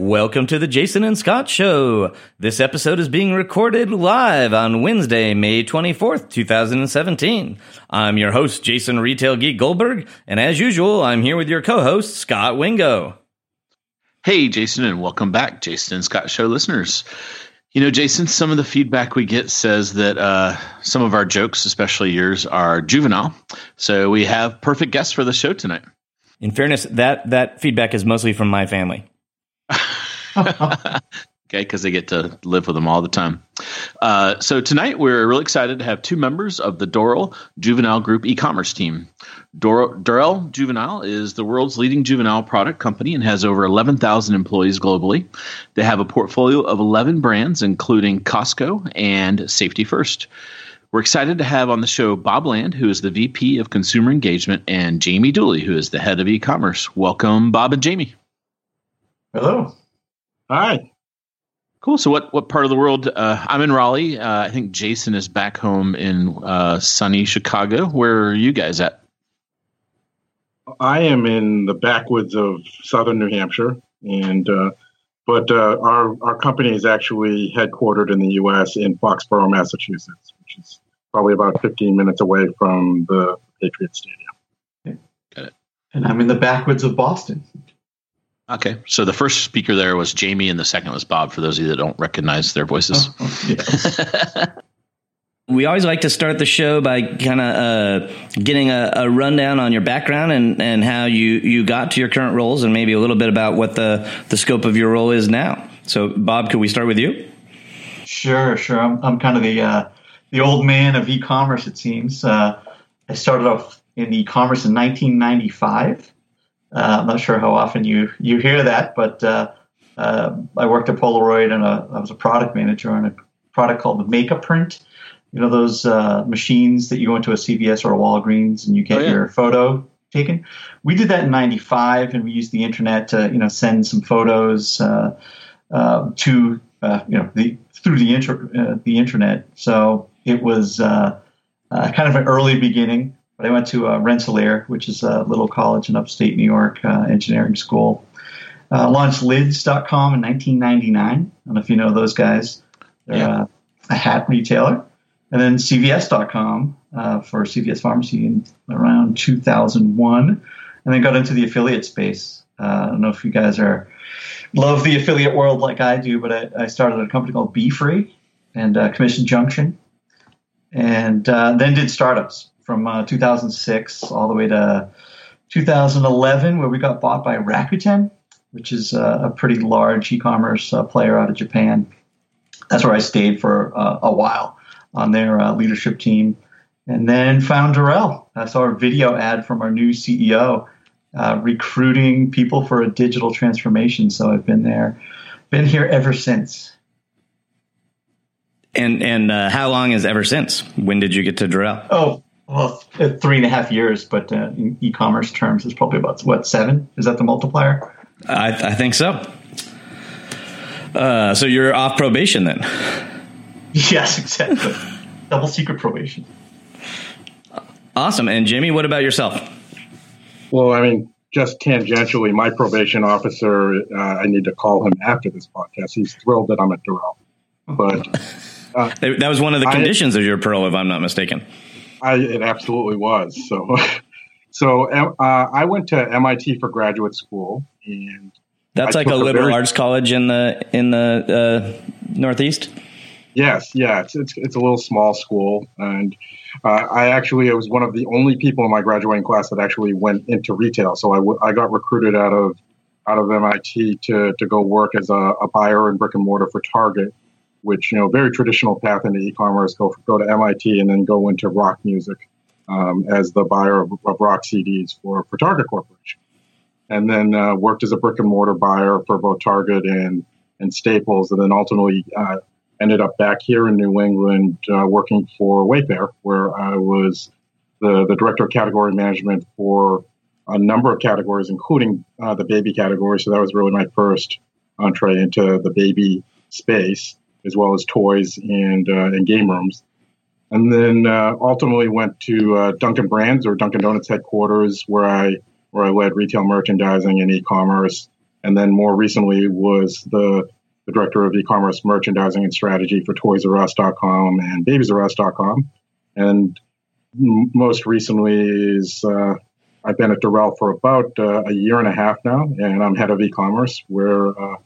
Welcome to the Jason and Scot Show. This episode is being recorded live on Wednesday, May 24th, 2017. I'm your host, Jason Retail Geek Goldberg, and as usual, I'm here with your co-host, Scot Wingo. Hey, Jason, and welcome back, Jason and Scot Show listeners. You know, Jason, some of the feedback we get says that uh, some of our jokes, especially yours, are juvenile. So we have perfect guests for the show tonight. In fairness, that that feedback is mostly from my family. okay, because they get to live with them all the time. Uh, so tonight we're really excited to have two members of the Dorel Juvenile Group e-commerce team. Dor- Dorel Juvenile is the world's leading juvenile product company and has over 11,000 employees globally. They have a portfolio of 11 brands, including Cosco and Safety First. We're excited to have on the show Bob Land, who is the VP of Consumer Engagement, and Jamie Dooley, who is the head of e-commerce. Welcome, Bob and Jamie. Hello. Hi. Cool. So, what what part of the world? Uh, I'm in Raleigh. Uh, I think Jason is back home in uh, sunny Chicago. Where are you guys at? I am in the backwoods of southern New Hampshire, and uh, but uh, our our company is actually headquartered in the U.S. in Foxborough, Massachusetts, which is probably about 15 minutes away from the Patriot Stadium. Got it. And I'm in the backwoods of Boston. Okay. So the first speaker there was Jamie, and the second was Bob. For those of you that don't recognize their voices. Oh, oh. We always like to start the show by kind of uh, getting a, a, rundown on your background and, and how you, you got to your current roles, and maybe a little bit about what the, the scope of your role is now. So, Bob, could we start with you? Sure, sure. I'm, I'm kind of the uh, the old man of e-commerce. It seems uh, I started off in e-commerce in 1995. Uh, I'm not sure how often you you hear that, but uh, uh, I worked at Polaroid and a, I was a product manager on a product called the Make a Print you know those uh, machines that you go into a CVS or a Walgreens and you get oh, yeah. your photo taken. We did that in '95, and we used the internet to you know send some photos uh, uh, to uh, you know the through the inter- uh, the internet. So it was uh, kind of an early beginning. But I went to Rensselaer, which is a little college in upstate New York, engineering school. launched lids.com in 1999. I don't know if you know those guys. They're yeah. a hat retailer and then CVS.com uh, for CVS Pharmacy in around 2001, and then got into the affiliate space. Uh, I don't know if you guys are love the affiliate world like I do, but I, I started a company called Be Free and uh, Commission Junction, and uh, then did startups from uh, 2006 all the way to 2011, where we got bought by Rakuten, which is a pretty large e-commerce uh, player out of Japan. That's where I stayed for a while on their uh, leadership team. And then found Dorel. I saw a video ad from our new CEO uh, recruiting people for a digital transformation. So I've been there, been here ever since. And and uh, how long is ever since? When did you get to Dorel? Oh, well, uh, three and a half years, but uh, in e-commerce terms, it's probably about what seven? Is that the multiplier? I, I think so. Uh, so you're off probation then. Yes, exactly. Double secret probation. Awesome. And Jimmy, what about yourself? Well, I mean, just tangentially, my probation officer, uh, I need to call him after this podcast. He's thrilled that I'm at Dorel. But uh, that was one of the conditions I, of your parole, if I'm not mistaken. I, it absolutely was. So, so uh, I went to MIT for graduate school, and that's I like a liberal very, arts college in the in the uh, Northeast. Yes, yeah, it's, it's, it's a little small school, and uh, I actually I was one of the only people in my graduating class that actually went into retail. So I, w- I got recruited out of out of MIT to to go work as a, a buyer in brick and mortar for Target, which you know very traditional path into e-commerce. Go go to MIT and then go into rock music um, as the buyer of, of, rock CDs for for Target Corporation, and then uh, worked as a brick and mortar buyer for both Target and and Staples, and then ultimately uh, ended up back here in New England uh, working for Wayfair, where I was the, the director of category management for a number of categories, including uh, the baby category. So that was really my first entree into the baby space, as well as toys and uh, and game rooms. And then uh, ultimately went to uh, Dunkin' Brands or Dunkin' Donuts headquarters, where I where I led retail merchandising and e-commerce. And then more recently was the, the director of e-commerce merchandising and strategy for Toys R Us.com and BabiesRUs.com. And m- most recently is uh, I've been at Dorel for about uh, a year and a half now, and I'm head of e-commerce, where uh,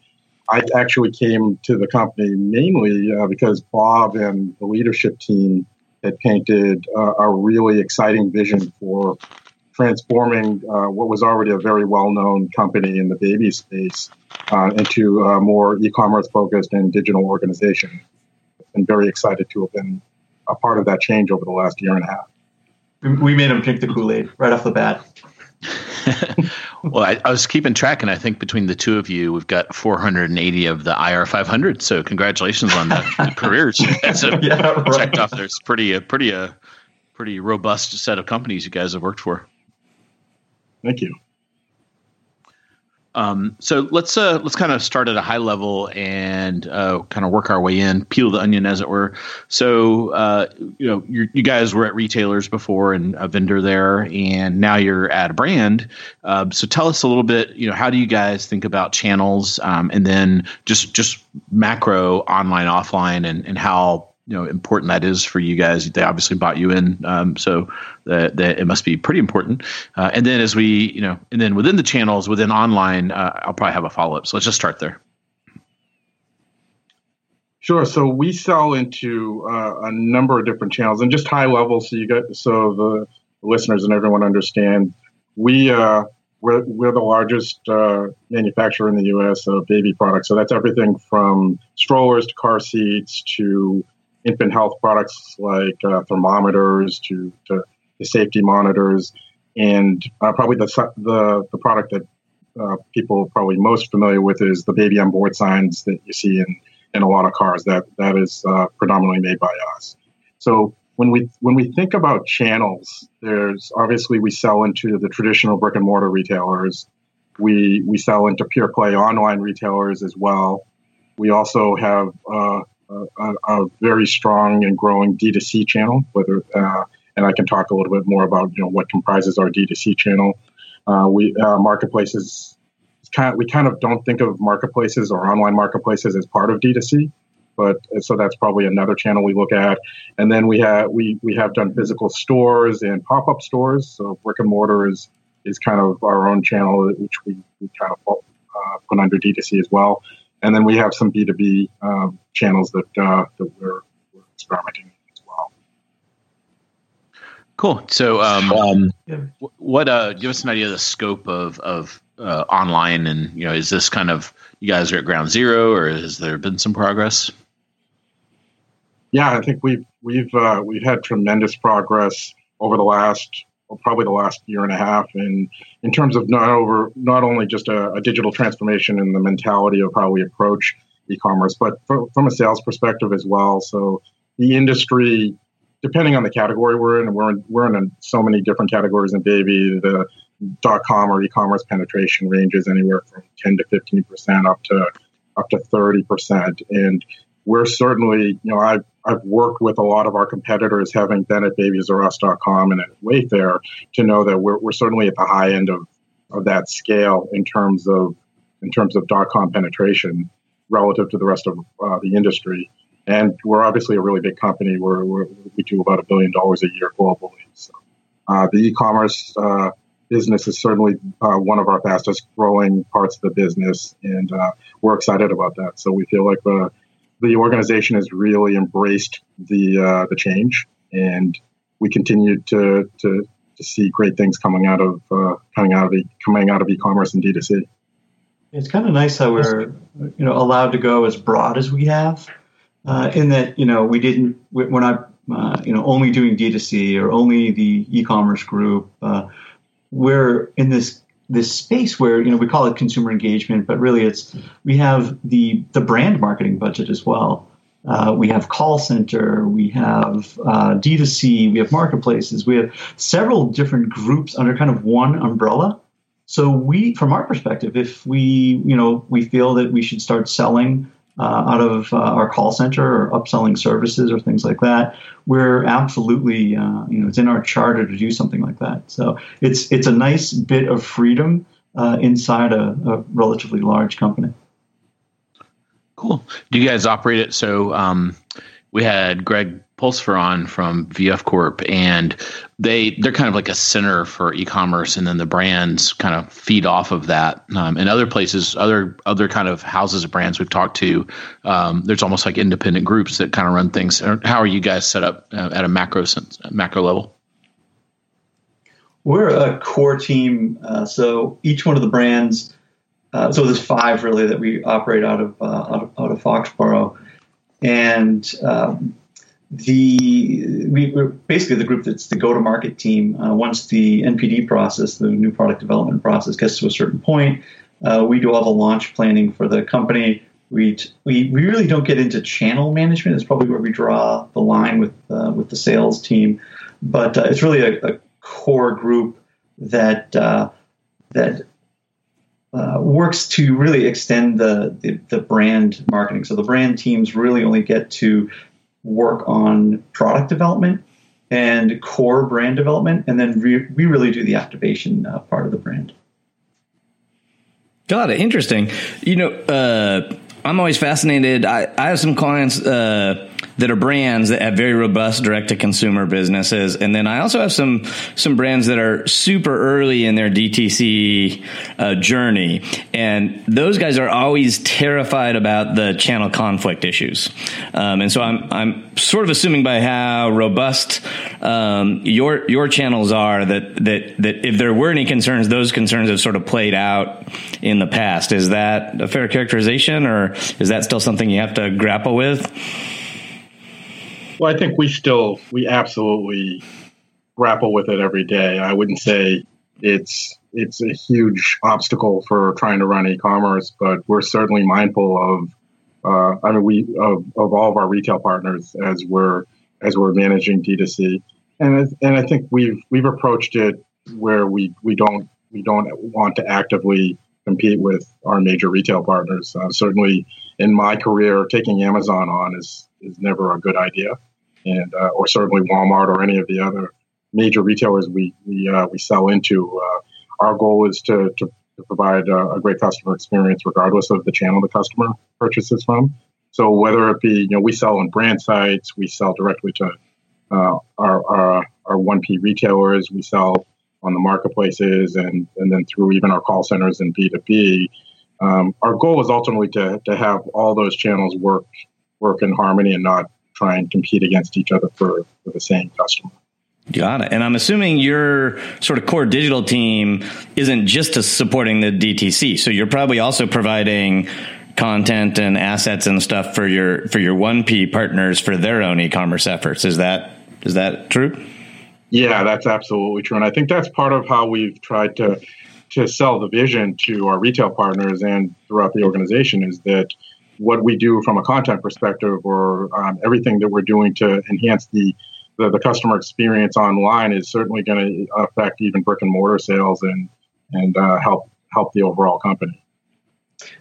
I actually came to the company mainly uh, because Bob and the leadership team had painted uh, a really exciting vision for transforming uh, what was already a very well-known company in the baby space uh, into a more e-commerce focused and digital organization. And very excited to have been a part of that change over the last year and a half. We made him drink the Kool Aid right off the bat. well, I, I, was keeping track, and I think between the two of you, we've got 480 of the IR 500. So congratulations on the, careers. That's a, yeah, right. checked off. There's pretty a pretty a pretty robust set of companies you guys have worked for. Thank you. Um, so let's uh, let's kind of start at a high level and uh, kind of work our way in, peel the onion, as it were. So uh, you know, you guys were at retailers before and a vendor there, and now you're at a brand. Um, so tell us a little bit. You know, how do you guys think about channels, um, and then just just macro online, offline, and and how you know important that is for you guys. They obviously bought you in, um, so that, that, it must be pretty important. Uh, and then as we, you know, and then within the channels, within online, uh, I'll probably have a follow up. So let's just start there. Sure. So we sell into uh, a number of different channels, and just high level, so you get so the listeners and everyone understand. We uh, we're, we're the largest uh, manufacturer in the U.S. of baby products. So that's everything from strollers to car seats to infant health products like uh, thermometers to, to safety monitors, and uh, probably the, the the product that uh, people are probably most familiar with is the baby on board signs that you see in in a lot of cars. That that is uh, predominantly made by us. So when we when we think about channels, there's obviously we sell into the traditional brick and mortar retailers. We we sell into pure play online retailers as well. We also have uh, a, a, very strong and growing D2C channel, whether uh, and I can talk a little bit more about you know what comprises our D2C channel. Uh, we uh, marketplaces kind of, we kind of don't think of marketplaces or online marketplaces as part of D2C, but uh, so that's probably another channel we look at. And then we have we we have done physical stores and pop up stores. So brick and mortar is is kind of our own channel, which we, we kind of uh, put under D2C as well. And then we have some B2B um, channels that, uh, that we're, we're, experimenting as well. Cool. So, um, um, what, uh, give us an idea of the scope of, of uh, online and, you know, is this kind of, you guys are at ground zero or has there been some progress? Yeah, I think we've, we've, uh, we've had tremendous progress over the last probably the last year and a half in in terms of not over not only just a, a digital transformation in the mentality of how we approach e-commerce, but for, from a sales perspective as well. So the industry, depending on the category we're in, we're in, we're in so many different categories in baby. The dot com or e-commerce penetration ranges anywhere from 10 to 15 percent up to up to 30 percent, and we're certainly, you know, I've, I've worked with a lot of our competitors, having been at babiesrus.com and at Wayfair, to know that we're, we're certainly at the high end of, of that scale in terms of in terms of dot com penetration relative to the rest of uh, the industry. And we're obviously a really big company. We're, we're we do about a billion dollars a year globally. So uh, the e-commerce uh, business is certainly uh, one of our fastest growing parts of the business, and uh, we're excited about that. So we feel like the organization has really embraced the uh, the change, and we continue to, to to see great things coming out of uh, coming out of the coming out of e-commerce and D2C. It's kind of nice how we're you know allowed to go as broad as we have, uh, in that you know we didn't we're not uh, you know only doing D2C or only the e-commerce group. Uh, we're in this this space where you know we call it consumer engagement, but really it's we have the the brand marketing budget as well. Uh, we have call center, we have uh, D2C, we have marketplaces, we have several different groups under kind of one umbrella. So we, from our perspective, if we, you know, we feel that we should start selling uh, out of uh, our call center or upselling services or things like that, we're absolutely, uh, you know, it's in our charter to do something like that. So it's it's a nice bit of freedom uh, inside a, a, relatively large company. Cool. Do you guys operate it? So um, we had Greg Pulsfer on from VF Corp, and they they're kind of like a center for e-commerce, and then the brands kind of feed off of that. Um, and other places, other other kind of houses of brands we've talked to, um, there's almost like independent groups that kind of run things. How are you guys set up uh, at a macro sense, macro level? We're a core team, uh, so each one of the brands. Uh, so there's five really that we operate out of uh, out of, out of Foxborough, and um, the we, are basically the group that's the go-to-market team. Uh, once the NPD process, the new product development process, gets to a certain point, uh, we do all the launch planning for the company. We, we we really don't get into channel management. It's probably where we draw the line with uh, with the sales team, but uh, it's really a, a, core group that uh, that uh, works to really extend the, the, the brand marketing. So the brand teams really only get to work on product development and core brand development, and then re- we really do the activation uh, part of the brand. Got it. Interesting. You know, uh, I'm always fascinated. I, I have some clients uh, that are brands that have very robust direct to consumer businesses. And then I also have some, some brands that are super early in their DTC uh, journey. And those guys are always terrified about the channel conflict issues. Um, and so I'm, I'm sort of assuming by how robust um, your, your channels are that, that, that if there were any concerns, those concerns have sort of played out in the past. Is that a fair characterization or is that still something you have to grapple with? Well, I think we still we absolutely grapple with it every day. I wouldn't say it's it's a huge obstacle for trying to run e-commerce, but we're certainly mindful of. Uh, I mean, we of, of all of our retail partners as we're as we're managing D2C, and and I think we've we've approached it where we we don't we don't want to actively compete with our major retail partners. Uh, certainly, in my career, taking Amazon on is is never a good idea, and uh, or certainly Walmart or any of the other major retailers we we uh, we sell into. Uh, our goal is to to, provide a, a, great customer experience regardless of the channel the customer purchases from. So whether it be you know we sell on brand sites, we sell directly to uh, our our our 1P retailers, we sell on the marketplaces, and and then through even our call centers and B2B. Um, our goal is ultimately to, to have all those channels work work in harmony and not try and compete against each other for, for the same customer. Got it. And I'm assuming your sort of core digital team isn't just supporting the DTC. So you're probably also providing content and assets and stuff for your for your 1P partners for their own e-commerce efforts. Is that is that true? Yeah, that's absolutely true. And I think that's part of how we've tried to to sell the vision to our retail partners and throughout the organization is that what we do from a content perspective or um, everything that we're doing to enhance the, the, the customer experience online is certainly going to affect even brick and mortar sales and and uh, help help the overall company.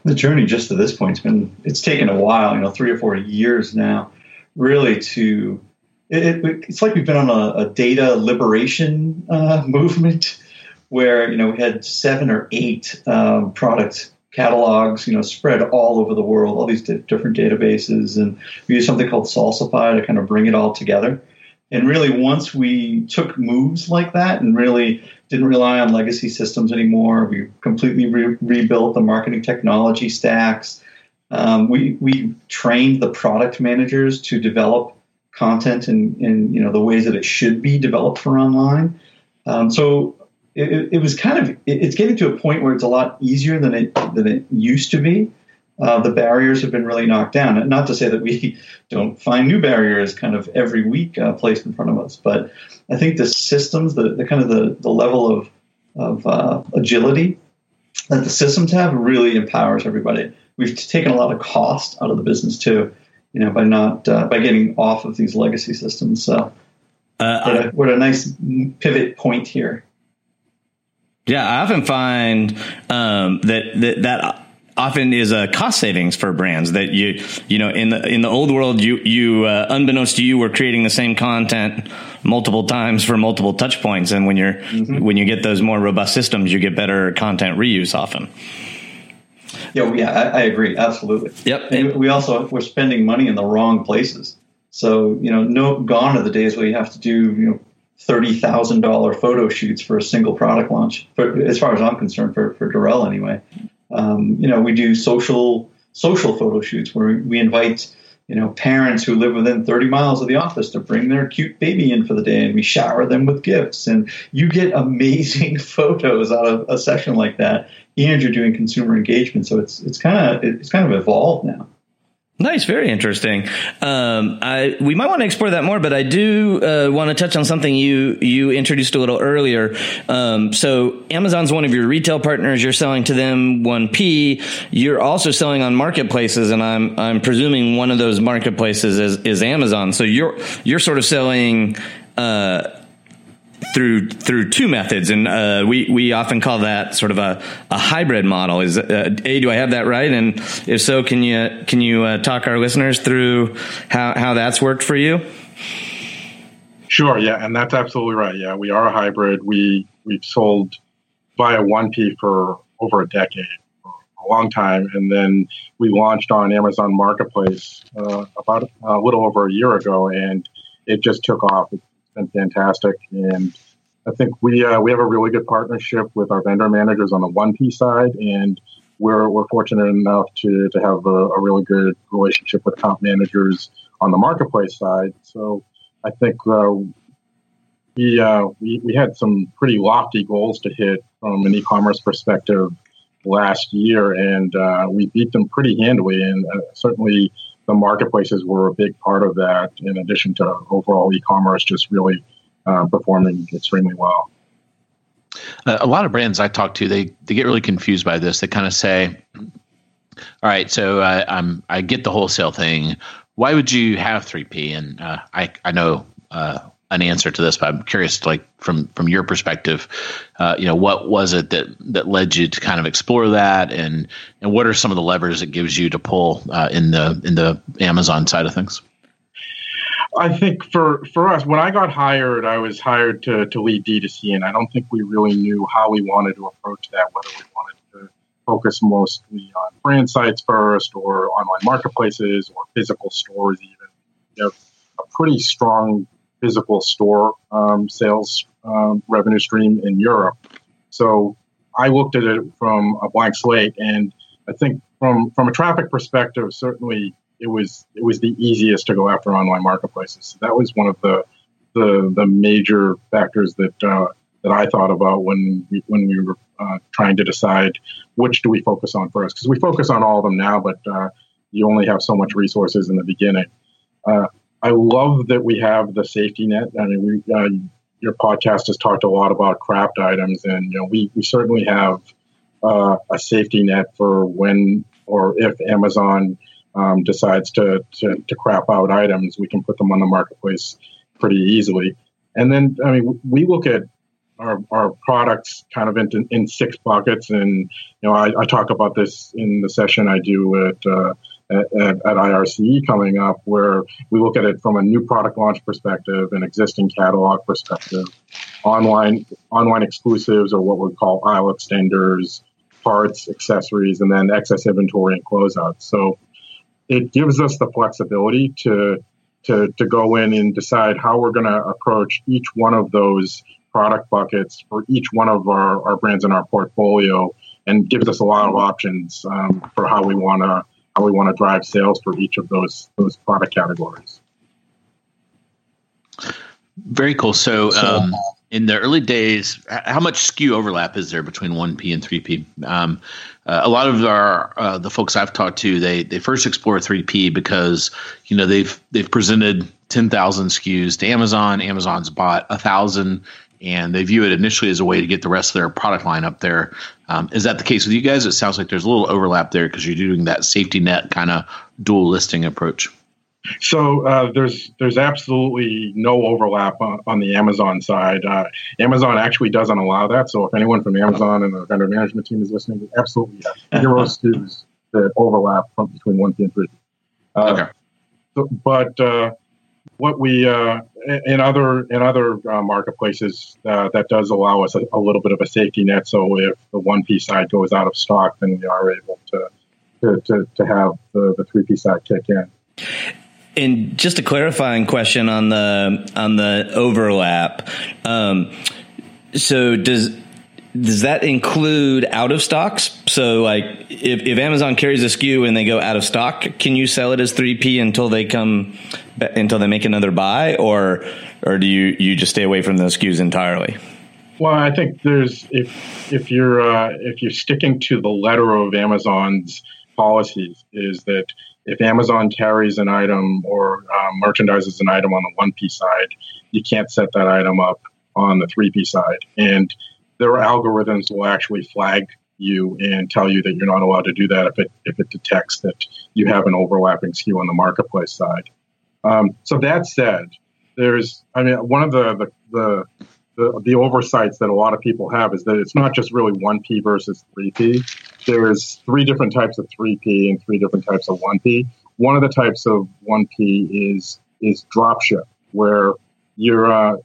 The journey just to this point has been it's taken a while, you know, three or four years now, really to it, it, it's like we've been on a, a data liberation uh, movement where you know we had seven or eight um, product catalogs, you know, spread all over the world, all these di- different databases, and we used something called Salsify to kind of bring it all together. And really, once we took moves like that and really didn't rely on legacy systems anymore, we completely re- rebuilt the marketing technology stacks. Um, we we trained the product managers to develop content in, in you know the ways that it should be developed for online. Um, so it, it, was kind of it, it's getting to a point where it's a lot easier than it than it used to be. Uh, the barriers have been really knocked down. Not to say that we don't find new barriers kind of every week uh, placed in front of us, but I think the systems, the, the kind of the, the level of of uh, agility that the systems have really empowers everybody. We've taken a lot of cost out of the business too you know, by not uh, by getting off of these legacy systems. So, uh, what, a, what a nice pivot point here. Yeah, I often find um, that that that often is a cost savings for brands that you you know in the in the old world you you uh, unbeknownst to you were creating the same content multiple times for multiple touch points. And when you're mm-hmm. when you get those more robust systems you get better content reuse often. Yeah yeah I, I agree. Absolutely. Yep. And we also we're spending money in the wrong places. So you know no gone are the days where you have to do you know thirty thousand dollar photo shoots for a single product launch. For, as far as I'm concerned, for for Dorel anyway. Um, you know, we do social social photo shoots where we invite you know parents who live within 30 miles of the office to bring their cute baby in for the day and we shower them with gifts and you get amazing photos out of a session like that and you're doing consumer engagement so it's it's kind of it's kind of evolved now Nice, very interesting. Um, I, we might want to explore that more, but I do uh, want to touch on something you you introduced a little earlier. Um, so, Amazon's one of your retail partners. You're selling to them 1P. You're also selling on marketplaces, and I'm I'm presuming one of those marketplaces is, is Amazon. So you're you're sort of selling. Uh, through through two methods, and uh, we we often call that sort of a, a hybrid model. Is uh, a do I have that right? And if so, can you can you uh, talk our listeners through how how that's worked for you? Sure. Yeah, and that's absolutely right. Yeah, we are a hybrid. We we've sold via 1P for over a decade, a long time, and then we launched on Amazon Marketplace uh, about a little over a year ago, and it just took off. It's been fantastic, and I think we uh, we have a really good partnership with our vendor managers on the 1P side, and we're we're fortunate enough to to have a, a really good relationship with account managers on the marketplace side. So I think uh, we, uh, we we had some pretty lofty goals to hit from an e-commerce perspective last year, and uh, we beat them pretty handily. And uh, certainly, the marketplaces were a big part of that. In addition to overall e-commerce just really uh, performing extremely well. Uh, a lot of brands I talk to, they they get really confused by this. They kind of say, "All right, so uh, I'm I get the wholesale thing. Why would you have 3P?" And uh, I I know uh, an answer to this, but I'm curious, like from from your perspective, uh, you know, what was it that that led you to kind of explore that, and and what are some of the levers it gives you to pull uh, in the in the Amazon side of things? I think for for us, when I got hired, I was hired to to lead D2C, and I don't think we really knew how we wanted to approach that. Whether we wanted to focus mostly on brand sites first, or online marketplaces, or physical stores, even. You have a pretty strong physical store um, sales um, revenue stream in Europe. So I looked at it from a blank slate, and I think from from a traffic perspective, certainly it was it was the easiest to go after online marketplaces. So that was one of the the, the major factors that uh, that I thought about when we, when we were uh, trying to decide which do we focus on first because we focus on all of them now, but uh, you only have so much resources in the beginning. I love that we have the safety net. I mean, we, uh, your podcast has talked a lot about CRaP items, and you know, we, we certainly have uh, a safety net for when or if Amazon um, decides to, to, to crap out items, we can put them on the marketplace pretty easily. And then, I mean, we look at our, our products kind of in, in six buckets. And, you know, I, I talk about this in the session I do at, uh, at, at, IRCE coming up, where we look at it from a new product launch perspective, an existing catalog perspective, online online exclusives or what we call aisle extenders, parts, accessories, and then excess inventory and closeouts. So it gives us the flexibility to to, to go in and decide how we're going to approach each one of those product buckets for each one of our, our brands in our portfolio and gives us a lot of options um, for how we want to how we want to drive sales for each of those those product categories. Very cool. So, um, in the early days, how much SKU overlap is there between 1P and 3P? Um, uh, a lot of our uh, the folks I've talked to, they they first explore 3P because you know they've they've presented 10,000 SKUs to Amazon. Amazon's bought a thousand, and they view it initially as a way to get the rest of their product line up there. Um, is that the case with you guys? It sounds like there's a little overlap there because you're doing that safety net kind of dual listing approach. So uh, there's there's absolutely no overlap on, on the Amazon side. Uh, Amazon actually doesn't allow that. So if anyone from Amazon and the vendor management team is listening, absolutely zero SKUs that overlap from between one and three. Uh, okay. So, but uh, what we uh, in other in other uh, marketplaces that does allow us a, a, little bit of a safety net. So if the one piece side goes out of stock, then we are able to to, to, to have the, the three piece side kick in. And just a clarifying question on the on the overlap. Um, so does does that include out of stocks? So like if, if Amazon carries a SKU and they go out of stock, can you sell it as 3P until they come until they make another buy or or do you you just stay away from those SKUs entirely? Well, I think there's if if you're uh, if you're sticking to the letter of Amazon's policies is that if Amazon carries an item or um, merchandises an item on the 1P side, you can't set that item up on the 3P side. And their algorithms will actually flag you and tell you that you're not allowed to do that if it if it detects that you have an overlapping SKU on the marketplace side. Um, so that said, there's I mean one of the the, the the, the oversights that a lot of people have is that it's not just really 1P versus 3P. There's three different types of 3P and three different types of 1P. One of the types of 1P is is dropship, where you're uh,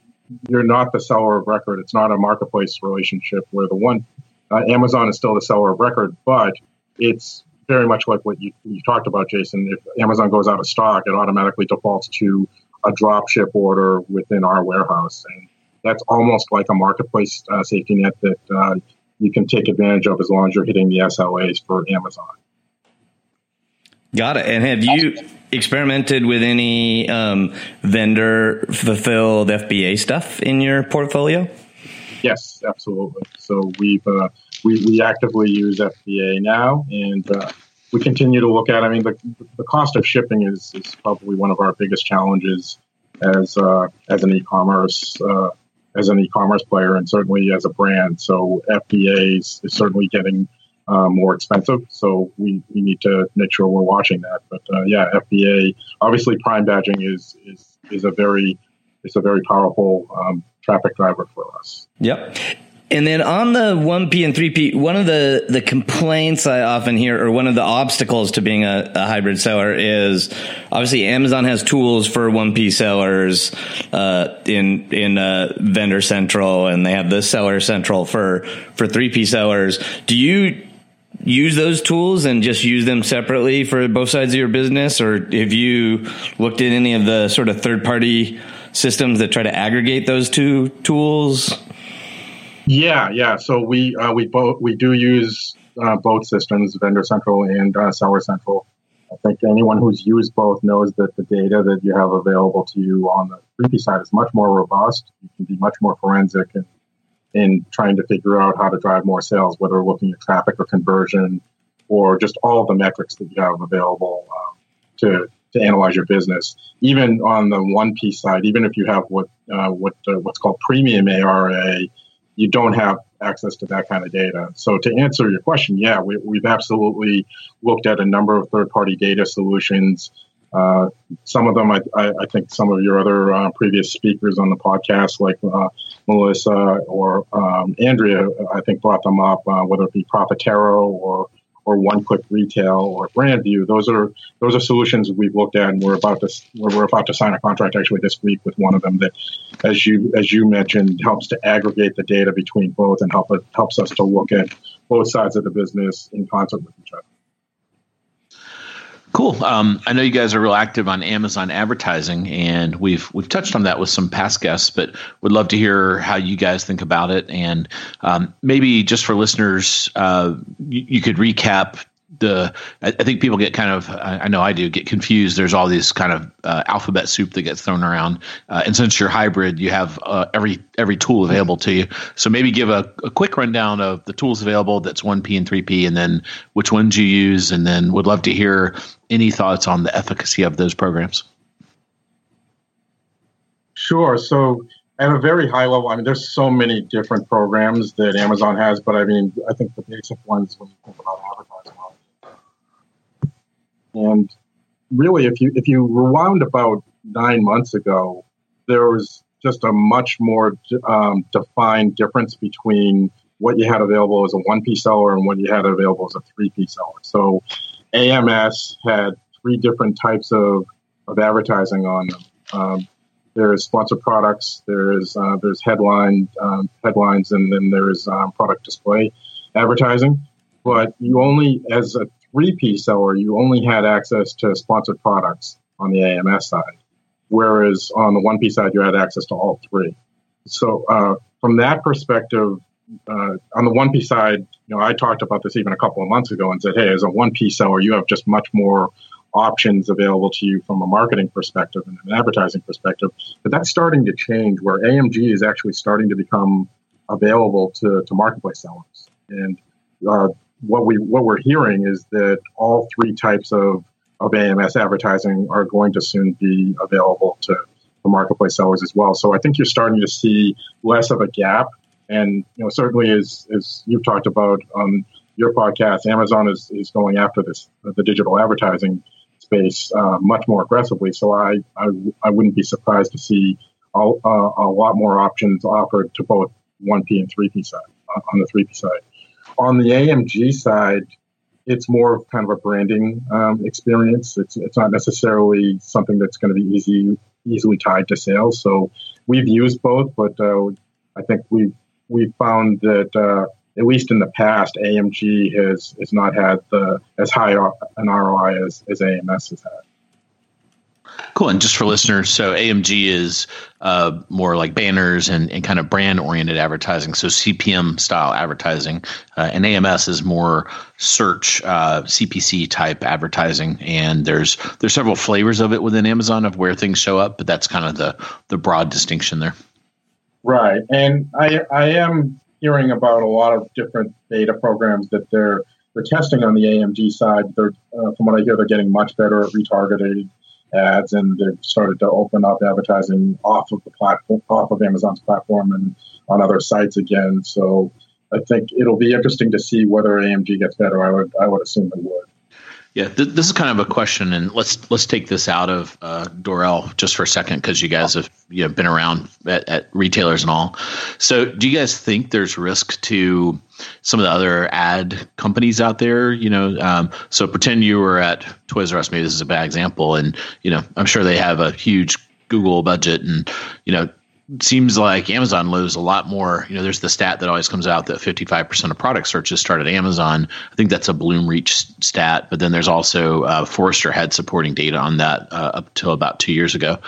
you're not the seller of record. It's not a marketplace relationship where the one uh, Amazon is still the seller of record, but it's very much like what you, you talked about, Jason. If Amazon goes out of stock, it automatically defaults to a dropship order within our warehouse, and that's almost like a marketplace uh, safety net that uh, you can take advantage of as long as you're hitting the SLAs for Amazon. Got it. And have you experimented with any um, vendor fulfilled FBA stuff in your portfolio? Yes, absolutely. So we've uh, we, we actively use FBA now, and uh, we continue to look at. I mean, the, the cost of shipping is, is probably one of our biggest challenges as uh, as an e-commerce uh, as an e-commerce player and certainly as a brand. So FBA is, is certainly getting uh, more expensive. So we, we need to make sure we're watching that. But uh, yeah, FBA obviously prime badging is is is a very it's a very powerful um, traffic driver for us. Yep. And then on the 1P and 3P, one of the, the complaints I often hear, or one of the obstacles to being a, a hybrid seller is obviously Amazon has tools for 1P sellers, uh, in, in, uh, Vendor Central, and they have the Seller Central for, for 3P sellers. Do you use those tools and just use them separately for both sides of your business? Or have you looked at any of the sort of third party systems that try to aggregate those two tools? Yeah, yeah. So we uh, we both we do use uh, both systems, Vendor Central and uh, Seller Central. I think anyone who's used both knows that the data that you have available to you on the 3P side is much more robust. You can be much more forensic in, in trying to figure out how to drive more sales, whether looking at traffic or conversion, or just all the metrics that you have available um, to to analyze your business. Even on the one piece side, even if you have what uh, what uh, what's called premium ARA you don't have access to that kind of data. So to answer your question, yeah, we, have absolutely looked at a number of third-party data solutions. Uh, some of them, I, I, think, some of your other uh, previous speakers on the podcast, like uh, Melissa or um, Andrea, I think brought them up, uh, whether it be Profitero or or one click retail or brand view those are those are solutions we've looked at and we're about to we're about to sign a contract actually this week with one of them that as you as you mentioned helps to aggregate the data between both and help it helps us to look at both sides of the business in concert with each other Cool. Um, I know you guys are real active on Amazon advertising, and we've we've touched on that with some past guests, but would love to hear how you guys think about it, and um, maybe just for listeners, uh, you, you, could recap the I, think people get kind of I, know I do get confused. There's all these kind of uh, alphabet soup that gets thrown around, uh, and since you're hybrid, you have uh, every every tool available to you. So maybe give a, a quick rundown of the tools available. That's one P and three P, and then which ones you use, and then would love to hear any thoughts on the efficacy of those programs. Sure. So at a very high level, I mean, there's so many different programs that Amazon has, but I mean, I think the basic ones when you think about and really, if you if you rewound about nine months ago, there was just a much more um, defined difference between what you had available as a one piece seller and what you had available as a three piece seller. So AMS had three different types of, of advertising on them. Um, there's sponsored products, there's uh, there's headline um, headlines, and then there's um, product display advertising. But you only, as a three piece seller, you only had access to sponsored products on the AMS side, whereas on the one piece side, you had access to all three. So uh, from that perspective, uh, on the one piece side, you know, I talked about this even a couple of months ago and said, hey, as a one piece seller, you have just much more options available to you from a marketing perspective and an advertising perspective. But that's starting to change where AMG is actually starting to become available to, to marketplace sellers. And uh, what we what we're hearing is that all three types of, of AMS advertising are going to soon be available to, to marketplace sellers as well. So I think you're starting to see less of a gap and you know, certainly as as you've talked about on your podcast, Amazon is, is going after this the digital advertising space uh, much more aggressively. So I, I, I wouldn't be surprised to see a, a, lot more options offered to both 1P and 3P side on the 3P side. On the AMG side, it's more of kind of a branding um, experience. It's it's not necessarily something that's going to be easy easily tied to sales. So we've used both, but uh, I think we've we found that uh, at least in the past, AMG has has not had the as high an ROI as, as AMS has had. Cool. And just for listeners, so AMG is uh, more like banners and, and kind of brand oriented advertising, so CPM style advertising. Uh, and AMS is more search uh, CPC type advertising. And there's there's several flavors of it within Amazon of where things show up, but that's kind of the the broad distinction there. Right, and I I am hearing about a lot of different data programs that they're they're testing on the AMG side. They're uh, from what I hear, they're getting much better at retargeted ads, and they've started to open up advertising off of the platform, off of Amazon's platform, and on other sites again. So I think it'll be interesting to see whether AMG gets better. I would I would assume it would. Yeah, th- this is kind of a question, and let's let's take this out of uh, Dorel just for a second because you guys have you know, been around at, at, retailers and all. So, do you guys think there's risk to some of the other ad companies out there? You know, um, so pretend you were at Toys R Us. Maybe this is a bad example, and you know, I'm sure they have a huge Google budget, and you know, seems like Amazon loses a lot more. You know, there's the stat that always comes out that 55% of product searches start at Amazon. I think that's a Bloomreach stat, but then there's also uh, Forrester had supporting data on that uh, up till about two years ago.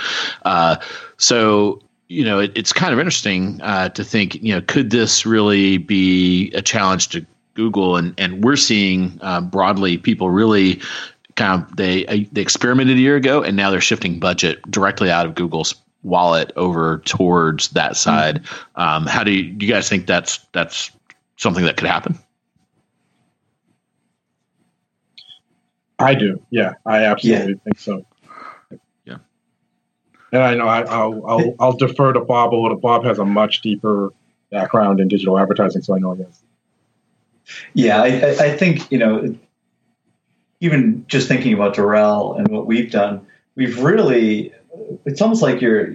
Uh, so you know, it, it's kind of interesting uh, to think. You know, could this really be a challenge to Google? And and we're seeing uh, broadly people really kind of they uh, they experimented a year ago and now they're shifting budget directly out of Google's wallet over towards that side. Mm-hmm. Um, how do you, do you guys think that's that's something that could happen? I do. Yeah, I absolutely yeah. think so. Yeah, and I know I, will I'll I'll defer to Bob a little. Bob has a much deeper background in digital advertising, so I know this. Yeah, I, I think you know, even just thinking about Dorel and what we've done, we've really it's almost like you're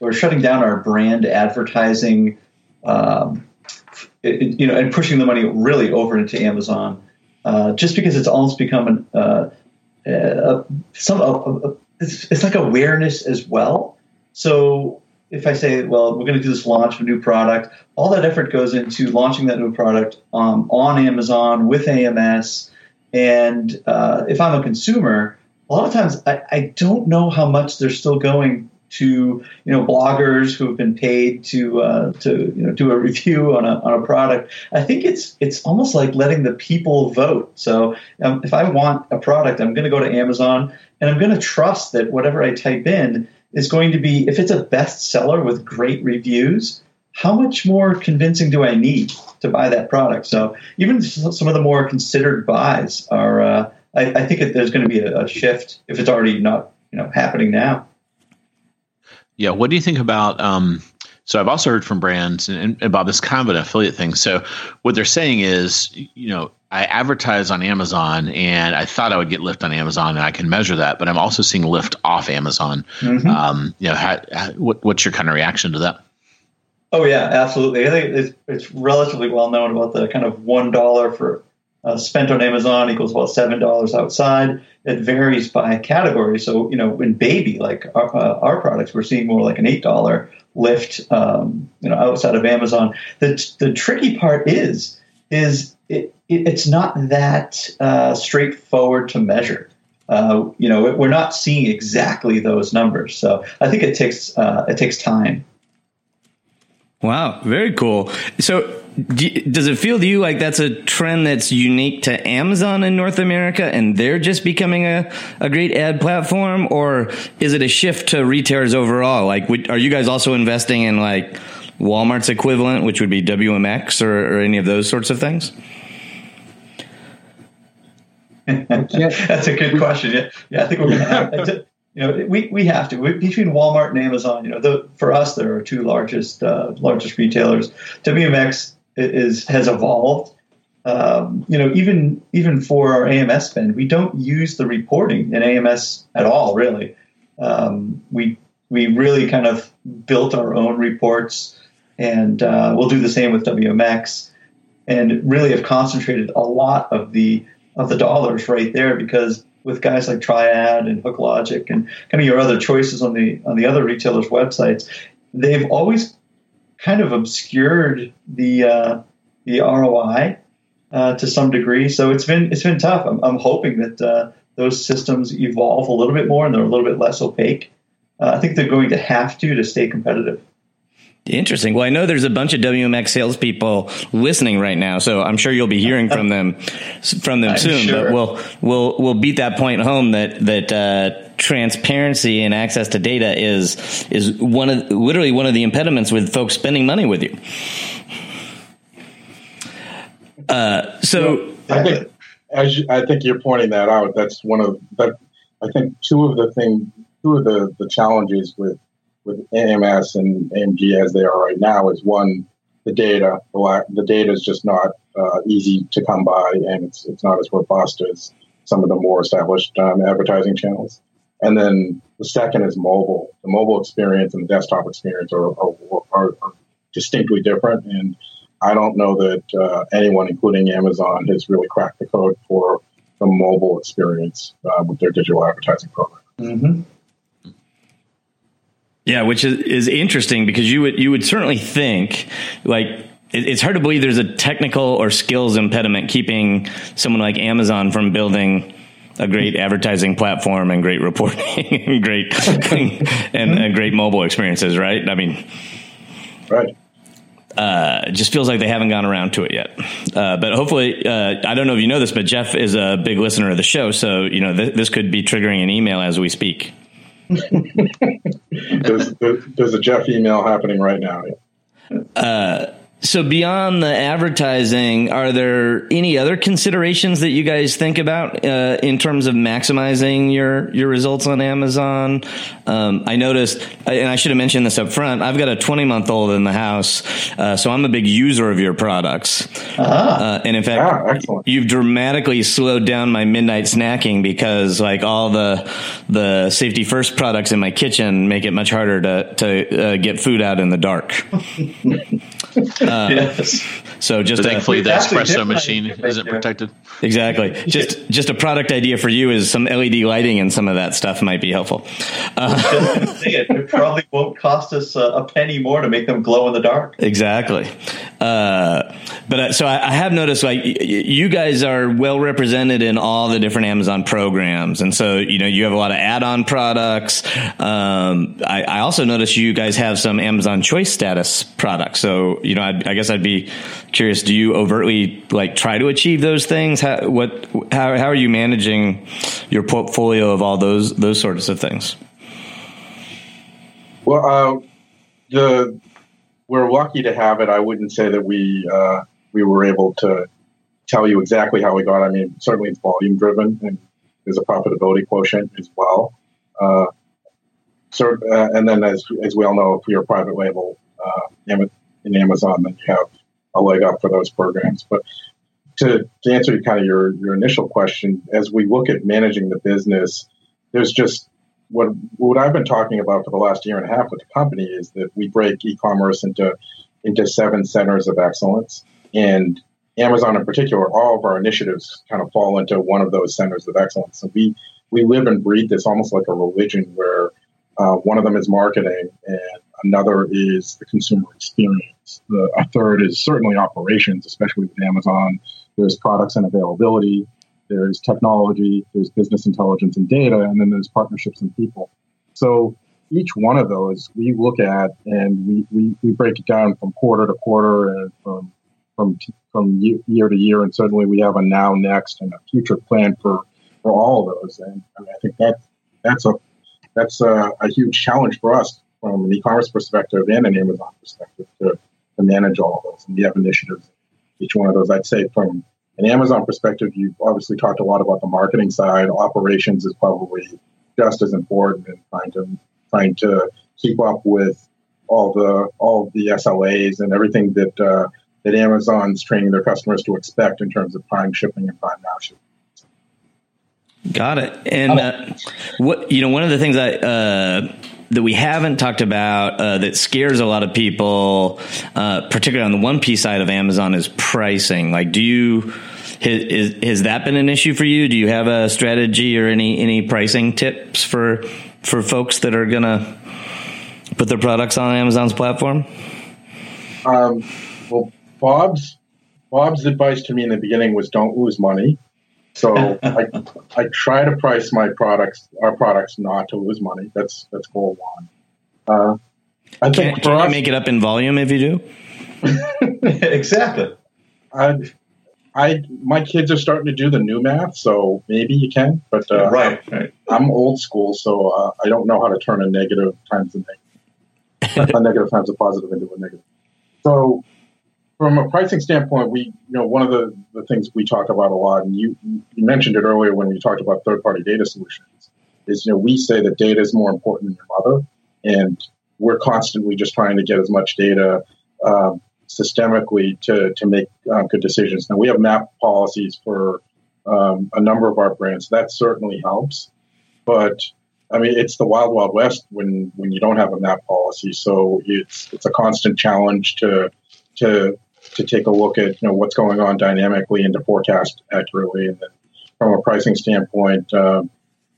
we're shutting down our brand advertising, um, it, you know, and pushing the money really over into Amazon, uh, just because it's almost become an uh, uh, some a, it's, it's like awareness as well. So if I say, well, we're going to do this launch of a new product, all that effort goes into launching that new product um, on Amazon with AMS. And uh, if I'm a consumer, a lot of times I, I don't know how much they're still going to you know bloggers who have been paid to uh, to you know do a review on a, on a product. I think it's it's almost like letting the people vote. So um, if I want a product, I'm going to go to Amazon and I'm going to trust that whatever I type in is going to be if it's a bestseller with great reviews. How much more convincing do I need to buy that product? So even some of the more considered buys are. Uh, I, I think there's going to be a, a shift if it's already not you know happening now. Yeah, what do you think about? Um, so I've also heard from brands, and, and Bob, this is kind of an affiliate thing. So what they're saying is, you know, I advertise on Amazon, and I thought I would get lift on Amazon, and I can measure that. But I'm also seeing lift off Amazon. Mm-hmm. Um, you know, how, how, what, what's your kind of reaction to that? Oh yeah, absolutely. I think it's, it's relatively well known about the kind of one dollar for uh, spent on Amazon equals about seven dollars outside. It varies by category. So you know, in baby, like our, uh, our products, we're seeing more like an eight dollar lift. Um, you know, outside of Amazon. The the tricky part is is it, it, it's not that uh, straightforward to measure. Uh, you know, we're not seeing exactly those numbers. So I think it takes uh, it takes time. Wow, very cool. So, does it feel to you like that's a trend that's unique to Amazon in North America and they're just becoming a, a great ad platform? Or is it a shift to retailers overall? Like, are you guys also investing in like Walmart's equivalent, which would be WMX or, or any of those sorts of things? That's a good question. Yeah, yeah I think we're going to have you know, we, we have to we, between Walmart and Amazon. You know, the, for us, there are two largest uh, largest retailers. WMX is has evolved. Um, you know, even even for our AMS spend, we don't use the reporting in AMS at all. Really, um, we we really kind of built our own reports, and uh, we'll do the same with WMX, and really have concentrated a lot of the of the dollars right there because with guys like Triad and HookLogic and kind of your other choices on the on the other retailers' websites, they've always kind of obscured the uh, the ROI uh, to some degree. So it's been it's been tough. I'm, I'm hoping that uh, those systems evolve a little bit more and they're a little bit less opaque. Uh, I think they're going to have to to stay competitive. Interesting. Well, I know there's a bunch of WMX salespeople listening right now, so I'm sure you'll be hearing from them from them soon. Sure. But we'll we'll we'll beat that point home that that uh, transparency and access to data is is one of literally one of the impediments with folks spending money with you. Uh, so I think as you, I think you're pointing that out, that's one of that. I think two of the thing, two of the the challenges with with AMS and AMG as they are right now is one, the data. The data is just not uh, easy to come by, and it's it's not as robust as some of the more established um, advertising channels. And then the second is mobile. The mobile experience and the desktop experience are, are, are, are distinctly different. And I don't know that uh, anyone, including Amazon, has really cracked the code for the mobile experience uh, with their digital advertising program. Mm-hmm. Yeah, which is, is interesting because you would you would certainly think like it's hard to believe there's a technical or skills impediment keeping someone like Amazon from building a great advertising platform and great reporting and great and, and, great mobile experiences, right? I mean, right. Uh, it just feels like they haven't gone around to it yet. Uh, but hopefully, uh, I don't know if you know this, but Jeff is a big listener of the show, so you know th- this could be triggering an email as we speak there's, there's a Jeff email happening right now. Uh, so beyond the advertising, are there any other considerations that you guys think about uh, in terms of maximizing your your results on Amazon? Um, I noticed, and I should have mentioned this up front. I've got a 20 month old in the house, uh, so I'm a big user of your products. Uh-huh. Uh, and in fact, you've dramatically slowed down my midnight snacking because, like all the the Safety 1st products in my kitchen, make it much harder to to uh, get food out in the dark. Uh, yes. So just thankfully a, the espresso machine isn't protected. Exactly. Just just a product idea for you is some LED lighting and some of that stuff might be helpful. Uh, it probably won't cost us a, a, penny more to make them glow in the dark. Exactly. Uh, but uh, so I, I, have noticed like you guys are well represented in all the different Amazon programs, and so you know you have a lot of add-on products. Um, I, I also noticed you guys have some Amazon Choice status products. So you know, I'd, i guess I'd be curious. Do you overtly like try to achieve those things? How, what, how, how are you managing your portfolio of all those, those sorts of things? Well, uh, the, we're lucky to have it. I wouldn't say that we, uh, we were able to tell you exactly how we got. I mean, certainly it's volume driven and there's a profitability quotient as well. Uh, so, uh, and then as, as we all know, if you're a private label, uh, in Amazon, then you have a leg up for those programs. But to, to answer kind of your, your initial question, as we look at managing the business, there's just what what I've been talking about for the last year and a half with the company is that we break e-commerce into into seven centers of excellence, and Amazon in particular, all of our initiatives kind of fall into one of those centers of excellence. So we we live and breathe this almost like a religion, where uh, one of them is marketing, and another is the consumer experience. The, a third is certainly operations, especially with Amazon. There's products and availability there's technology, there's business intelligence and data, and then there's partnerships and people. So each one of those we look at and we, we, we break it down from quarter to quarter and from from from year to year, and certainly we have a now, next, and a future plan for for all of those. And I, think that that's a that's a, a, huge challenge for us from an e-commerce perspective and an Amazon perspective to, to manage all of those. And we have initiatives each one of those. I'd say from an Amazon perspective, you've obviously talked a lot about the marketing side. Operations is probably just as important in trying to trying to keep up with all the all the SLAs and everything that uh, that Amazon's training their customers to expect in terms of prime shipping and prime now shipping. Got it. And uh, what you know, one of the things I uh, that we haven't talked about uh, that scares a lot of people, uh, particularly on the one P side of Amazon, is pricing. Like, do you has, has that been an issue for you? Do you have a strategy or any any pricing tips for for folks that are gonna put their products on Amazon's platform? Um, well, Bob's Bob's advice to me in the beginning was don't lose money. So I, I try to price my products, our products, not to lose money. That's that's goal one. Uh, I think can, can us, you make it up in volume if you do? exactly. I, I my kids are starting to do the new math, so maybe you can. But uh, right, right, I'm old school, so uh, I don't know how to turn a negative times a negative, a negative times a positive into a negative. So from a pricing standpoint, we you know one of the, the things we talk about a lot, and you you mentioned it earlier when you talked about third party data solutions, is you know we say that data is more important than your mother, and we're constantly just trying to get as much data. Um, systemically to, to make um, good decisions. Now, we have map policies for um, a number of our brands. That certainly helps. But I mean, it's the wild, wild west when, when you don't have a map policy. So it's it's a constant challenge to to to take a look at you know what's going on dynamically and to forecast accurately. And then from a pricing standpoint, uh,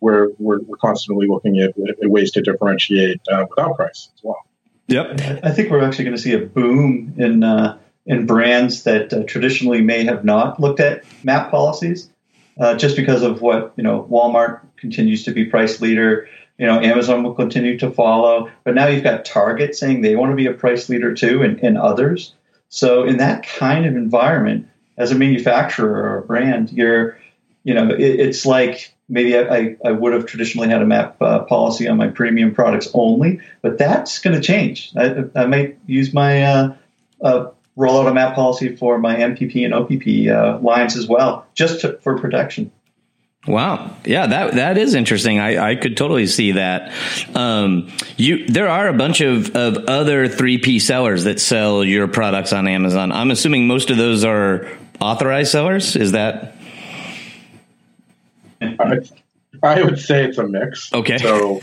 we're, we're, we're constantly looking at, at ways to differentiate uh, without price as well. Yep. I think we're actually going to see a boom in uh, in brands that uh, traditionally may have not looked at map policies, uh, just because of what you know. Walmart continues to be price leader. You know, Amazon will continue to follow, but now you've got Target saying they want to be a price leader too, and, and others. So in that kind of environment, as a manufacturer or a brand, you're, you know, it, it's like maybe I, I, would have traditionally had a map uh, policy on my premium products only, but that's going to change. I, I, might use my uh, uh, a map policy for my MPP and OPP uh, lines as well, just to, for protection. Wow. Yeah, that that is interesting. I, I could totally see that. Um, you there are a bunch of, of other 3P sellers that sell your products on Amazon. I'm assuming most of those are authorized sellers. Is that I, I would say it's a mix. Okay. So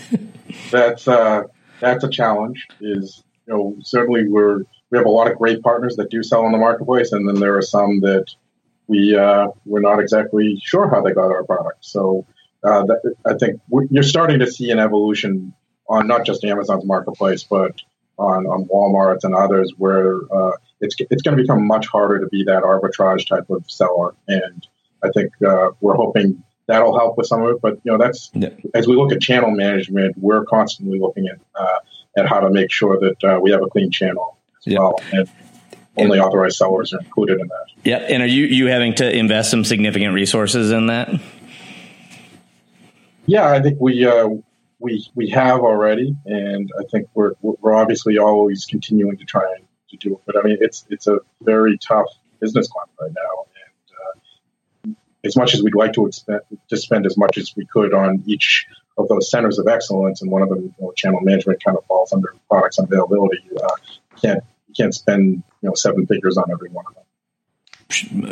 that's uh, that's a challenge. Is you know certainly we're we have a lot of great partners that do sell on the marketplace, and then there are some that we uh, we're not exactly sure how they got our product. So uh, that, I think you're starting to see an evolution on not just Amazon's marketplace, but on, on Walmart's and others, where uh, it's it's going to become much harder to be that arbitrage type of seller. And I think uh, we're hoping that'll help with some of it. But you know, that's yeah. as we look at channel management, we're constantly looking at uh, at how to make sure that uh, we have a clean channel as yeah. well. And only authorized sellers are included in that. Yeah, and are you you having to invest some significant resources in that? Yeah, I think we uh, we we have already, and I think we're we're obviously always continuing to try and to do it. But I mean, it's it's a very tough business climate right now, and uh, as much as we'd like to expend to spend as much as we could on each of those centers of excellence, and one of them, you know, channel management, kind of falls under products and availability. Uh, can't you can't spend you know seven figures on every one of them.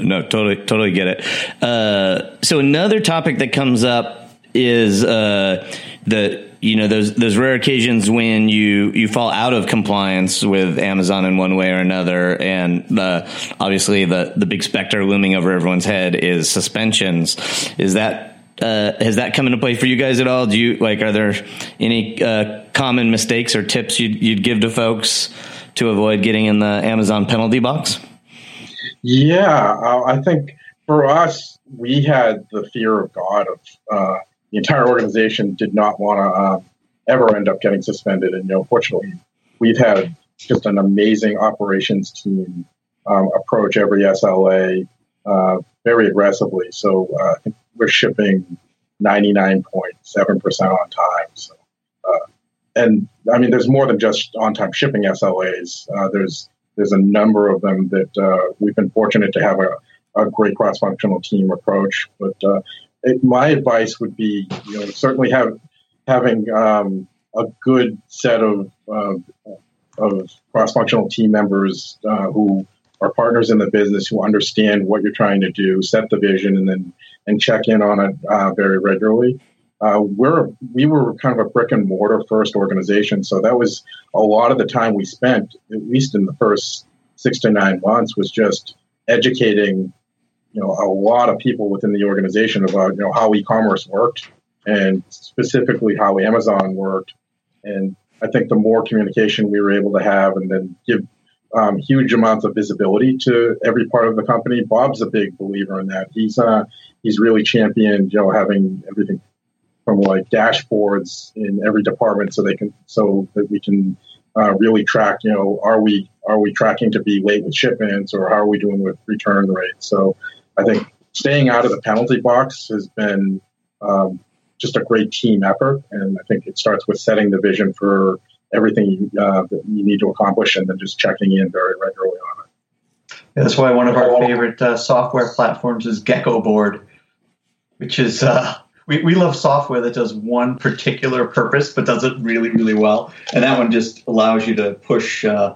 No, totally, totally get it. Uh, so another topic that comes up is uh, the you know those those rare occasions when you you fall out of compliance with Amazon in one way or another, and uh, obviously the the big specter looming over everyone's head is suspensions. Is that uh, has that come into play for you guys at all? Do you like? Are there any uh, common mistakes or tips you'd, you'd give to folks to avoid getting in the Amazon penalty box? Yeah, uh, I think for us, we had the fear of God of uh, the entire organization did not want to uh, ever end up getting suspended. And you know, fortunately, we've had just an amazing operations team um, approach every SLA uh, very aggressively. So uh, we're shipping 99.7% on time. So, and I mean, there's more than just on-time shipping SLAs. Uh, there's there's a number of them that uh, we've been fortunate to have a, a great cross-functional team approach. But uh, it, my advice would be, you know, certainly have having um, a good set of of cross-functional team members uh, who are partners in the business who understand what you're trying to do, set the vision, and then and check in on it uh, very regularly. Uh, we're we were kind of a brick and mortar first organization, so that was a lot of the time we spent, at least in the first six to nine months, was just educating you know a lot of people within the organization about you know how e-commerce worked and specifically how Amazon worked. And I think the more communication we were able to have, and then give um, huge amounts of visibility to every part of the company. Bob's a big believer in that. He's uh, he's really championed you know having everything from like dashboards in every department so they can so that we can uh, really track you know are we are we tracking to be late with shipments or how are we doing with return rates so I think staying out of the penalty box has been um, just a great team effort, and I think it starts with setting the vision for everything uh, that you need to accomplish, and then just checking in very regularly on it. Yeah, that's why one of our favorite uh, software platforms is Geckoboard, which is uh, we, we love software that does one particular purpose but does it really really well, and that one just allows you to push uh,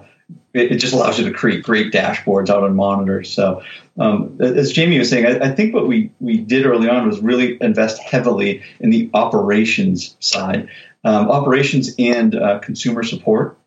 it, it, just allows you to create great dashboards out on monitors. So, um, as Jamie was saying, I, I, think what we, we did early on was really invest heavily in the operations side, um, operations and uh, consumer support.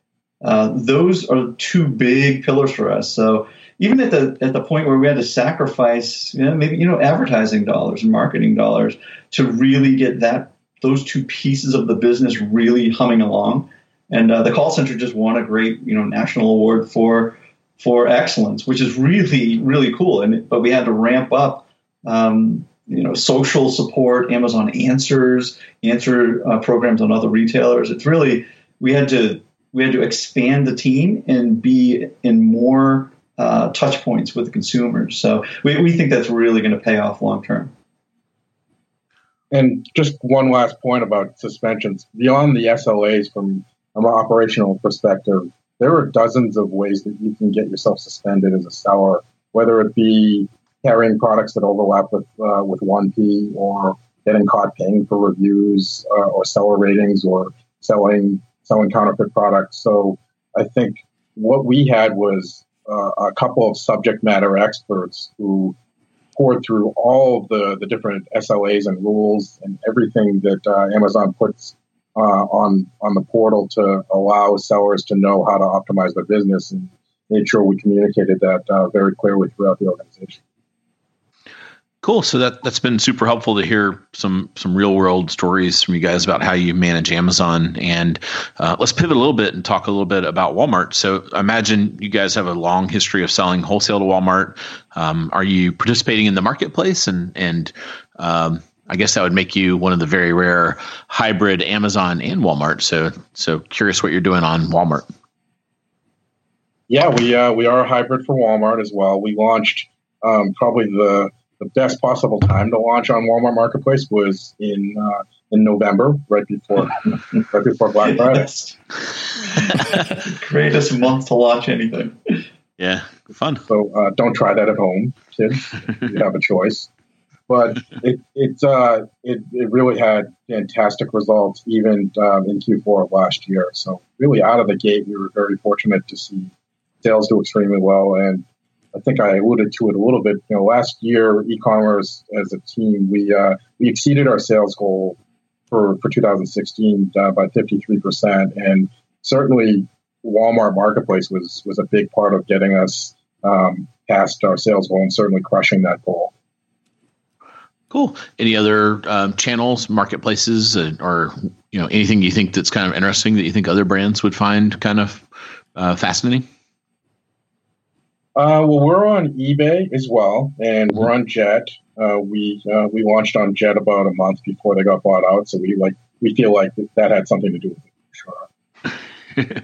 Uh, those are two big pillars for us. So, even at the at the point where we had to sacrifice, you know, maybe you know, advertising dollars and marketing dollars to really get that those two pieces of the business really humming along and uh, the call center just won a great, you know, national award for for excellence, which is really really cool. And but we had to ramp up, um, you know, social support, Amazon Answers, answer uh, programs on other retailers. It's really we had to we had to expand the team and be in more uh, touch points with the consumers. So we, we think that's really going to pay off long term. And just one last point about suspensions beyond the SLAs from an operational perspective, there are dozens of ways that you can get yourself suspended as a seller, whether it be carrying products that overlap with uh, with 1P or getting caught paying for reviews uh, or seller ratings or selling selling counterfeit products. So I think what we had was uh, a couple of subject matter experts who poured through all the, the different SLAs and rules and everything that uh, Amazon puts uh, on on the portal to allow sellers to know how to optimize their business and made sure we communicated that uh, very clearly throughout the organization. Cool. So that that's been super helpful to hear some some real world stories from you guys about how you manage Amazon. And uh, let's pivot a little bit and talk a little bit about Walmart. So I imagine you guys have a long history of selling wholesale to Walmart. Um, are you participating in the marketplace and and um, I guess that would make you one of the very rare hybrid Amazon and Walmart. So, so curious what you're doing on Walmart. Yeah, we uh, we are a hybrid for Walmart as well. We launched um, probably the the best possible time to launch on Walmart Marketplace was in uh, in November, right before right before Black Friday. Greatest month to launch anything. Yeah, fun. So uh, don't try that at home, kids. you have a choice but it it, uh, it it really had fantastic results even um, in Q4 of last year. So really out of the gate, we were very fortunate to see sales do extremely well, and I think I alluded to it a little bit. You know, last year, e-commerce as a team, we uh, we exceeded our sales goal for for 2016 uh, by 53 percent, and certainly Walmart Marketplace was was a big part of getting us um, past our sales goal and certainly crushing that goal. Cool. Any other um, channels, marketplaces, uh, or you know anything you think that's kind of interesting that you think other brands would find kind of uh, fascinating? Uh, well, we're on eBay as well, and we're on Jet. Uh, we uh, we launched on Jet about a month before they got bought out, so we like we feel like that had something to do with it sure.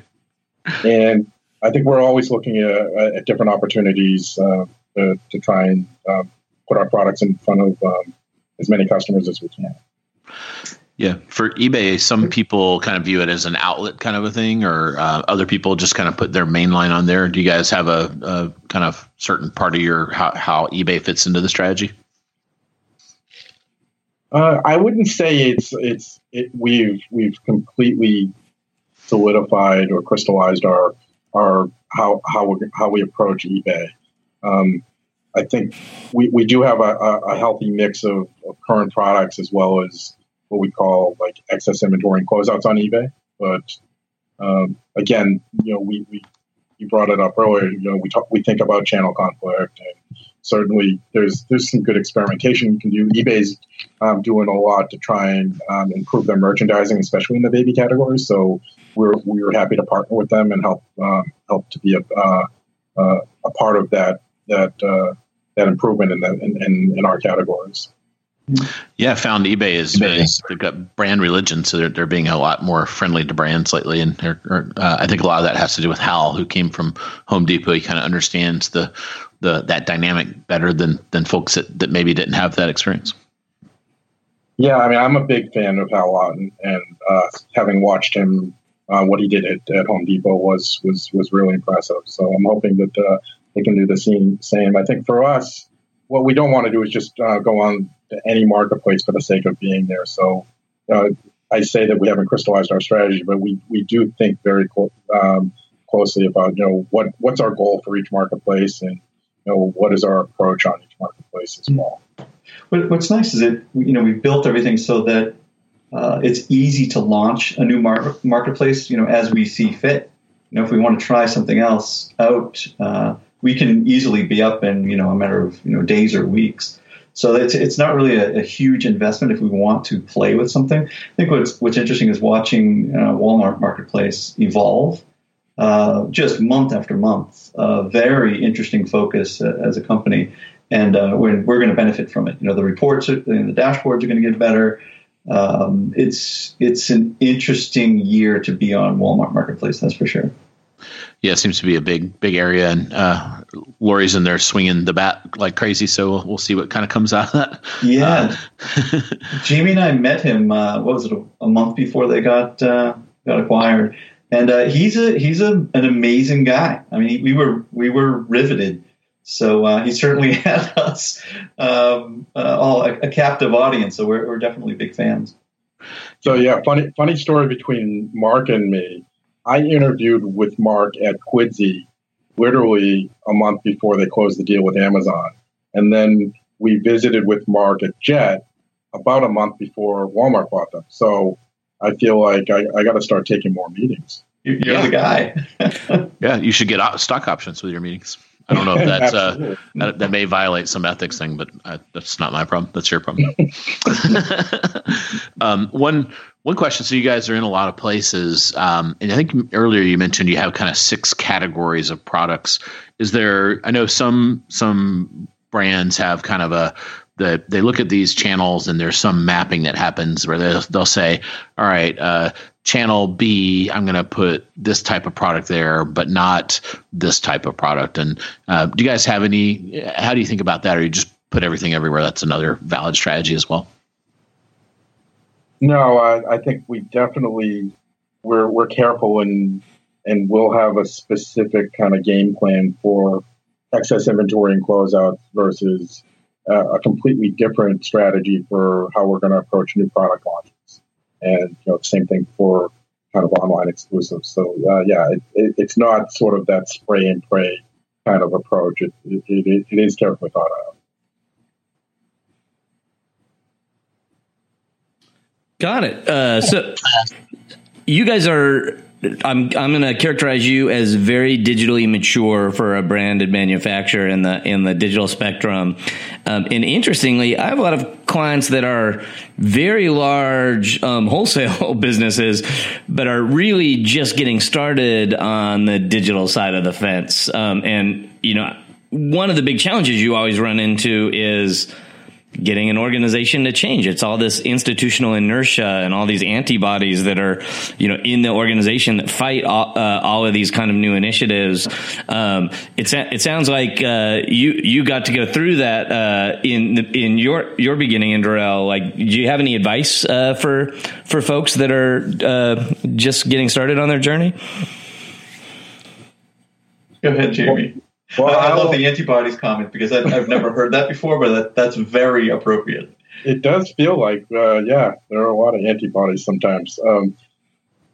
and I think we're always looking at, at different opportunities uh, to, to, try and uh, put our products in front of um, as many customers as we can. Yeah, for eBay, some people kind of view it as an outlet kind of a thing, or uh, other people just kind of put their main line on there. Do you guys have a, a kind of certain part of your how, how eBay fits into the strategy? Uh, I wouldn't say it's it's it, we've we've completely solidified or crystallized our our how how we how we approach eBay. Um, I think we, we do have a, a healthy mix of, of, current products as well as what we call like excess inventory and closeouts on eBay. But um, again, you know, we, we you brought it up earlier. You know, we talk, we think about channel conflict, and certainly there's there's some good experimentation you can do. eBay's um, doing a lot to try and um, improve their merchandising, especially in the baby category. So we're we were happy to partner with them and help um, help to be a uh, uh, a part of that that uh, that improvement in, the, in, in, in our categories. Yeah, I found eBay is, eBay. is they've got brand religion, so they're, they're being a lot more friendly to brands lately, and uh, I think a lot of that has to do with Hal, who came from Home Depot. He kind of understands the the that dynamic better than than folks that, that maybe didn't have that experience. Yeah, I mean, I'm a big fan of Hal Lawton, and uh, having watched him, uh, what he did at, at Home Depot was was was really impressive. So I'm hoping that uh, they can do the same. Same. I think for us, what we don't want to do is just uh, go on to any marketplace for the sake of being there. So uh, I say that we haven't crystallized our strategy, but we, we do think very clo- um, closely about you know what what's our goal for each marketplace and you know what is our approach on each marketplace as well. What's nice is that you know we built everything so that uh, it's easy to launch a new mar- marketplace. You know as we see fit. You know if we want to try something else out, uh, we can easily be up in you know a matter of you know days or weeks. So it's it's not really a, a huge investment if we want to play with something. I think what's what's interesting is watching uh, Walmart Marketplace evolve. Uh, just month after month, uh, very interesting focus uh, as a company, and uh, we're, we're going to benefit from it. You know, the reports, are, the dashboards are going to get better. Um, it's it's an interesting year to be on Walmart Marketplace, that's for sure yeah, it seems to be a big, big area, and uh, Lore's in there swinging the bat like crazy. So we'll, we'll see what kind of comes out of that. Yeah, uh, Jamie and I met him. Uh, what was it? A, a, month before they got uh, got acquired, and uh, he's a he's a, an amazing guy. I mean, we were we were riveted. So uh, he certainly had us um, all a, a, captive audience. So we're, we're definitely big fans. So yeah, funny funny story between Marc and me I interviewed with Marc at Quidsi literally a month before they closed the deal with Amazon. And then we visited with Marc at Jet about a month before Walmart bought them. So I feel like I, I got to start taking more meetings. You're yeah. the guy. yeah, you should get stock options with your meetings. I don't know if that's uh, that, that, may violate some ethics thing, but I, that's not my problem. That's your problem. um, one one question. So you guys are in a lot of places, um, and I think earlier you mentioned you have kind of six categories of products. Is there? I know some some brands have kind of a that they look at these channels and there's some mapping that happens where they'll, they'll say, all right, uh, channel B, I'm going to put this type of product there, but not this type of product. And uh, do you guys have any? How do you think about that, or you just put everything everywhere? That's another valid strategy as well. No, I, I think we definitely we're we're careful and and we'll have a specific kind of game plan for excess inventory and closeouts versus uh, a completely different strategy for how we're going to approach new product launches. And you know, same thing for kind of online exclusives. So uh, yeah, it, it, it's not sort of that spray and pray kind of approach. It, it, it, it is carefully thought out. Got it. Uh, so you guys are. I'm I'm going to characterize you as very digitally mature for a branded manufacturer in the in the digital spectrum. Um, and interestingly, I have a lot of clients that are very large um, wholesale businesses, but are really just getting started on the digital side of the fence. Um, and you know, one of the big challenges you always run into is getting an organization to change. It's all this institutional inertia and all these antibodies that are, you know, in the organization that fight all, uh, all of these kind of new initiatives. Um, it, it sounds like uh, you you got to go through that uh, in in your your beginning in Dorel. Like, do you have any advice uh, for for folks that are uh, just getting started on their journey? Go ahead, Jamie. Well, I, I love the antibodies comment because I, have never heard that before, but that, that's very appropriate. It does feel like, uh, yeah, there are a lot of antibodies sometimes. Um,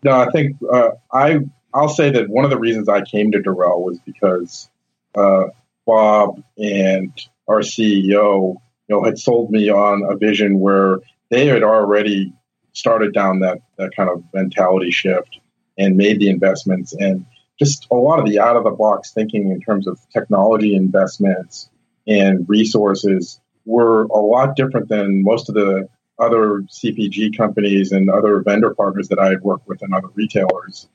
no, I think uh, I I'll say that one of the reasons I came to Dorel was because uh, Bob and our CEO, you know, had sold me on a vision where they had already started down that that kind of mentality shift and made the investments and just a lot of the out of the box thinking in terms of technology investments and resources were a lot different than most of the other CPG companies and other vendor partners that I had worked with and other retailers.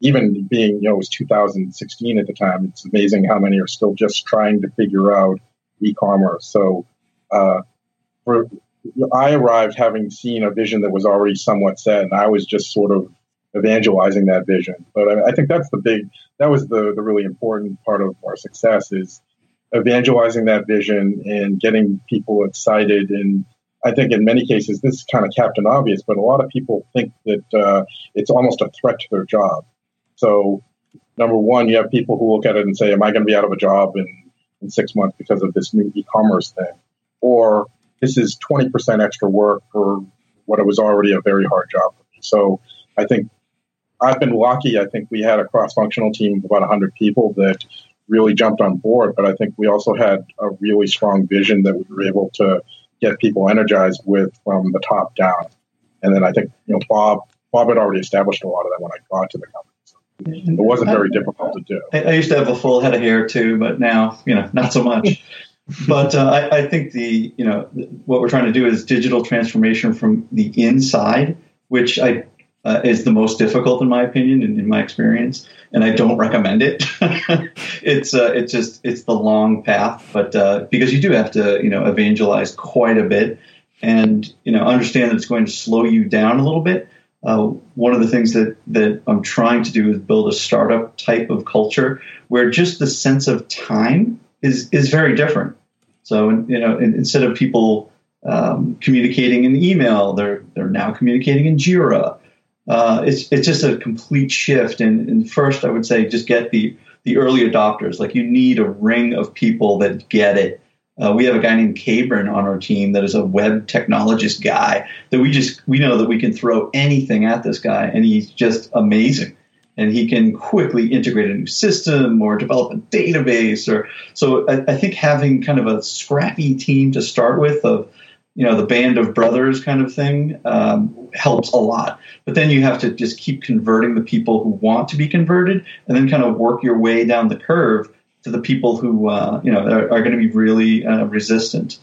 Even being, you know, it was 2016 at the time, it's amazing how many are still just trying to figure out e commerce. So, uh, for, I arrived having seen a vision that was already somewhat set, and I was just sort of evangelizing that vision. But I, I, think that's the big, that was the, the really important part of our success is evangelizing that vision and getting people excited. And I think in many cases, this is kind of Captain Obvious, but a lot of people think that uh, it's almost a threat to their job. So, number one, you have people who look at it and say, Am I going to be out of a job in, in six months because of this new e commerce thing? Or this is 20% extra work for what it was already a very hard job for me. So, I think I've been lucky. I think we had a cross functional team of about 100 people that really jumped on board, but I think we also had a really strong vision that we were able to get people energized with from the top down. And then I think, you know, Bob, Bob had already established a lot of that when I got to the company. So it wasn't very difficult to do. I, I, used to have a full head of hair too, but now, you know, not so much. but uh, I, I think the, you know, what we're trying to do is digital transformation from the inside, which I uh, is the most difficult in my opinion and in my experience and i don't recommend it. It's uh, it's just it's the long path but uh, because you do have to you know evangelize quite a bit and you know understand that it's going to slow you down a little bit. Uh, one of the things that that i'm trying to do is build a startup type of culture where just the sense of time is is very different. So you know instead of people um, communicating in email they're they're now communicating in jira uh, it's it's just a complete shift. And, and, first, I would say just get the the early adopters. Like you need a ring of people that get it. Uh, we have a guy named Cabron on our team that is a web technologist guy that we just we know that we can throw anything at this guy, and he's just amazing. And he can quickly integrate a new system or develop a database. Or so I, I think having kind of a scrappy team to start with of you know the band of brothers kind of thing um, helps a lot. But then you have to just keep converting the people who want to be converted and then kind of work your way down the curve to the people who uh, you know are, are going to be really uh, resistant.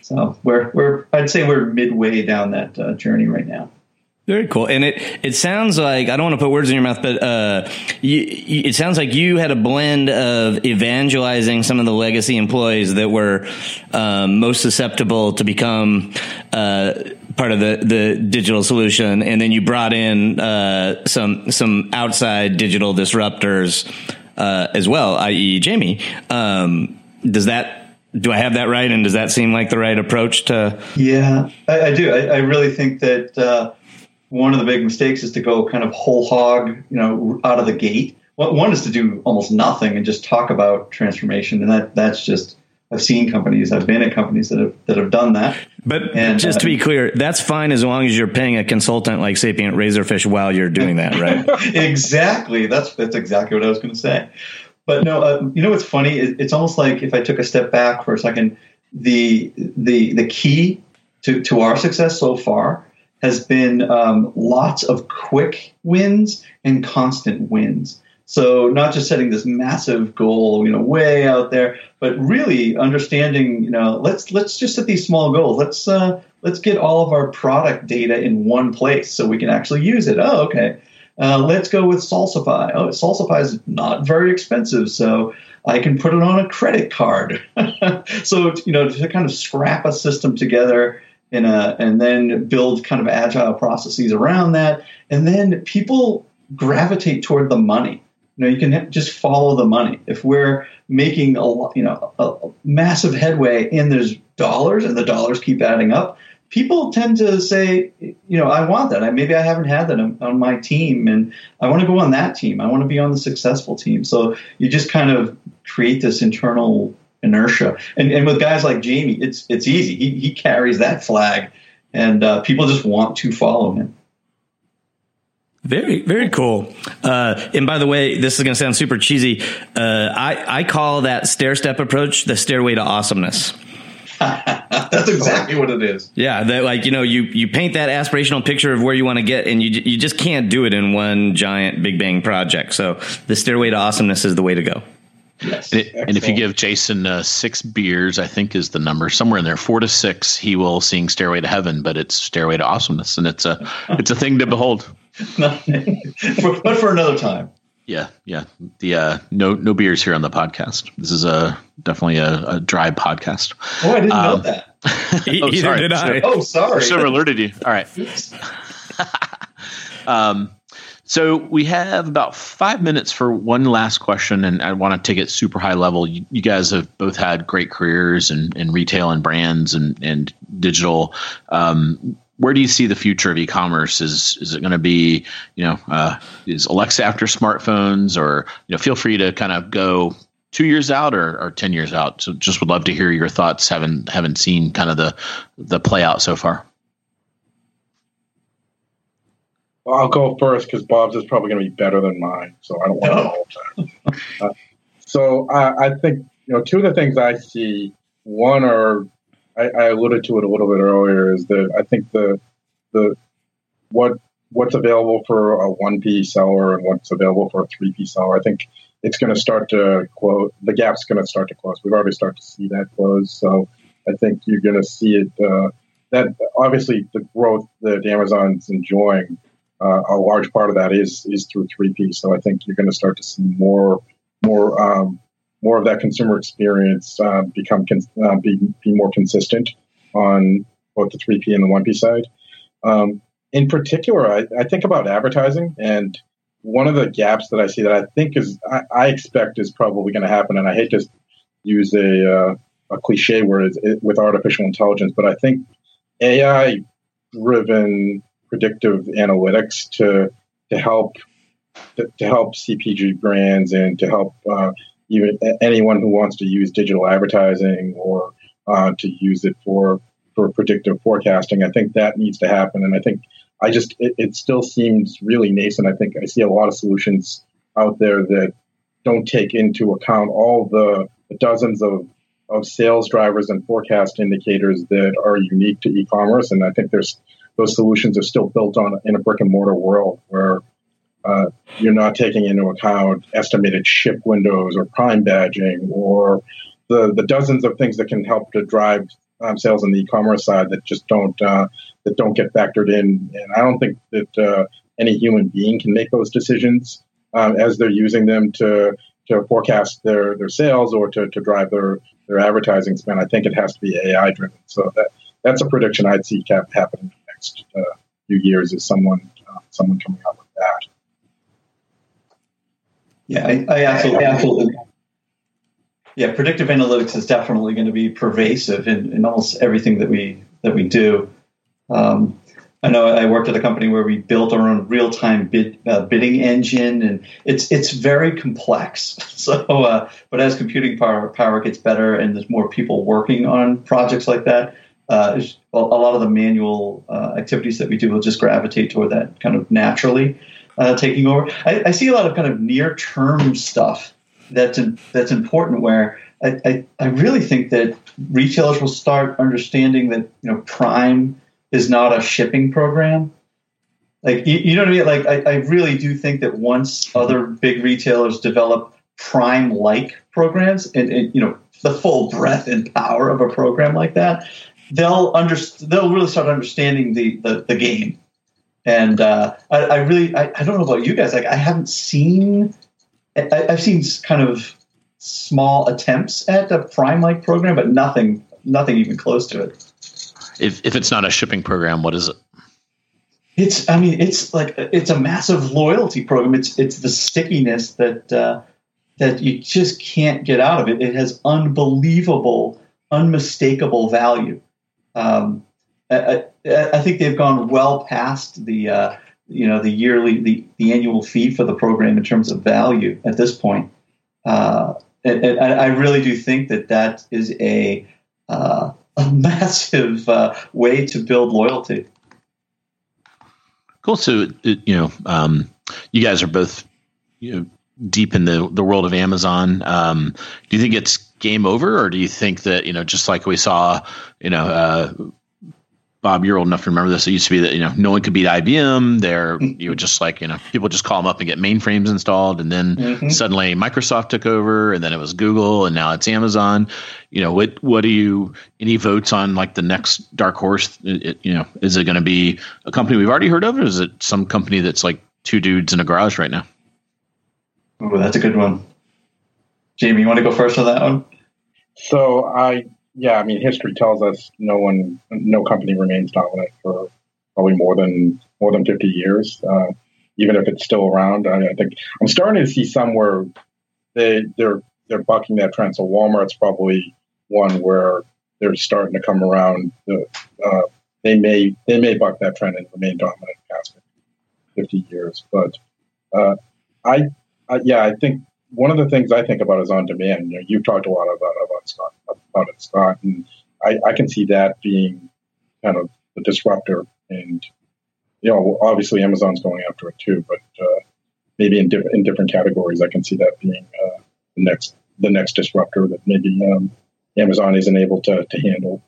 So we're, we're i'd say we're midway down that uh, journey right now very cool. And it, it sounds like, I don't want to put words in your mouth, but, uh, you, it sounds like you had a blend of evangelizing some of the legacy employees that were, um, most susceptible to become, uh, part of the, the digital solution. And then you brought in, uh, some, some outside digital disruptors, uh, as well, i.e. Jamie. Um, does that, do I have that right? And does that seem like the right approach to? Yeah, I, I do. I, I, really think that, uh, one of the big mistakes is to go kind of whole hog, you know, out of the gate. One is to do almost nothing and just talk about transformation, and that that's just I've seen companies, I've been at companies that have that have done that. But and, just uh, to be clear, that's fine as long as you're paying a consultant like Sapient Razorfish while you're doing that, right? exactly. That's that's exactly what I was going to say. but no, uh, you know what's funny? It, it's almost like if I took a step back for a second, the the the key to to our success so far has been um, lots of quick wins and constant wins. So not just setting this massive goal, you know, way out there, but really understanding, you know, let's let's just set these small goals. Let's uh, let's get all of our product data in one place so we can actually use it. Oh, okay. Uh, let's go with Salsify. Oh, Salsify is not very expensive, so I can put it on a credit card. so you know, to kind of scrap a system together in a, uh, and then build kind of agile processes around that, and then people gravitate toward the money. You know, you can just follow the money. If we're making a you know a massive headway and there's dollars and the dollars keep adding up, people tend to say, you know, I want that. I, maybe I haven't had that on, on, my team, and I want to go on that team. I want to be on the successful team. So you just kind of create this internal inertia. And, and with guys like Jamie, it's it's easy. He he carries that flag, and uh, people just want to follow him. Very, very cool. Uh, and by the way, this is going to sound super cheesy. Uh, I, I call that stair step approach the stairway to awesomeness. That's exactly what it is. Yeah, that like you know you you paint that aspirational picture of where you want to get, and you you just can't do it in one giant big bang project. So the stairway to awesomeness is the way to go. Yes. And, it, and, if you give Jason uh, six beers, I think is the number somewhere in there, four to six, he will sing "Stairway to Heaven," but it's "Stairway to Awesomeness," and it's a it's a thing to behold. for, but for another time. Yeah, yeah. The uh, no no beers here on the podcast. This is a definitely a, a dry podcast. Oh, I didn't um, know that. oh, sorry. Did I. Oh, sorry. Should have alerted you. All right. um, so we have about five minutes for one last question, and I want to take it super high level. You, you guys have both had great careers in, in retail and brands and and digital. Um, where do you see the future of e-commerce? Is is it going to be you know uh, is Alexa after smartphones, or you know feel free to kind of go two years out or, or ten years out. So just would love to hear your thoughts, having having seen kind of the the play out so far. Well, I'll go first because Bob's is probably going to be better than mine, so I don't want to. Uh, so uh, I think you know two of the things I see. One are I, I alluded to it a little bit earlier, is that I think the the what what's available for a one P seller and what's available for a three P seller. I think it's going to start to close. The gap's going to start to close. We've already started to see that close. So I think you're going to see it. Uh, that obviously the growth that Amazon's enjoying, uh, a large part of that is is through three P. So I think you're going to start to see more more um, more of that consumer experience uh, become uh, be, be more consistent on both the 3P and the 1P side. Um, in particular, I, I, think about advertising, and one of the gaps that I see that I think is I, I expect is probably going to happen, and I hate to use a uh, a cliche word it, with artificial intelligence, but I think AI driven predictive analytics to to help to, to help CPG brands and to help uh, even anyone who wants to use digital advertising or uh, to use it for for predictive forecasting. I think that needs to happen, and I think I just it, it still seems really nascent. I think I see a lot of solutions out there that don't take into account all the, dozens of of sales drivers and forecast indicators that are unique to e-commerce, and I think there's those solutions are still built on in a brick and mortar world where uh, you're not taking into account estimated ship windows or prime badging or the, the dozens of things that can help to drive um, sales on the e-commerce side that just don't uh, that don't get factored in. And I don't think that uh, any human being can make those decisions um, as they're using them to to forecast their, their sales or to, to drive their, their advertising spend. I think it has to be AI driven. So that that's a prediction I'd see happen in the next uh, few years is someone uh, someone coming up with that. Yeah, I, I absolutely, absolutely. Yeah, predictive analytics is definitely going to be pervasive in, in almost everything that we that we do. Um, I know I worked at a company where we built our own real time bid, uh, bidding engine, and it's it's very complex. So, uh, but as computing power power gets better, and there's more people working on projects like that, uh, a lot of the manual uh, activities that we do will just gravitate toward that kind of naturally uh, taking over. I, I, see a lot of kind of near term stuff that's in, that's important. Where I, I, I really think that retailers will start understanding that you know Prime is not a shipping program. Like you, you know what I mean? Like I, I really do think that once other big retailers develop Prime like programs and, and you know the full breadth and power of a program like that, they'll under, they'll really start understanding the the, the game. And uh, I, I, really I, I, don't know about you guys. Like I haven't seen I, have seen kind of small attempts at a Prime like program, but nothing nothing even close to it. If if it's not a shipping program, what is it? It's I mean it's like it's a massive loyalty program. It's it's the stickiness that uh, that you just can't get out of it. It has unbelievable, unmistakable value. Um, I, I, think they've gone well past the uh, you know the yearly the, the annual fee for the program in terms of value at this point. Uh, and, and I really do think that that is a uh, a massive uh, way to build loyalty. Cool. So you know, um, you guys are both you know deep in the the world of Amazon. Um, do you think it's game over, or do you think that you know, just like we saw, you know, uh, Bob, you're old enough to remember this. It used to be that you know no one could beat IBM. There, you would just like you know people just call them up and get mainframes installed, and then mm-hmm. suddenly Microsoft took over, and then it was Google, and now it's Amazon. You know what? What do you? Any votes on like the next dark horse? It, you know, is it going to be a company we've already heard of, or is it some company that's like two dudes in a garage right now? Oh, that's a good one. Jamie, you want to go first on that one? So I yeah, I mean, history tells us no one, no company remains dominant for probably more than more than 50 years, uh, even if it's still around. I, I, think I'm starting to see somewhere they they're they're bucking that trend. So Walmart's probably one where they're starting to come around. The, uh, they may they may buck that trend and remain dominant past 50 years, but uh, I, I yeah, I think one of the things I think about is on demand. You know, you've talked a lot about about Scot about it, Scot, and I, I can see that being kind of the disruptor. And you know, obviously Amazon's going after it too, but uh, maybe in different in different categories, I can see that being uh, the next the next disruptor that maybe um, Amazon isn't able to to handle.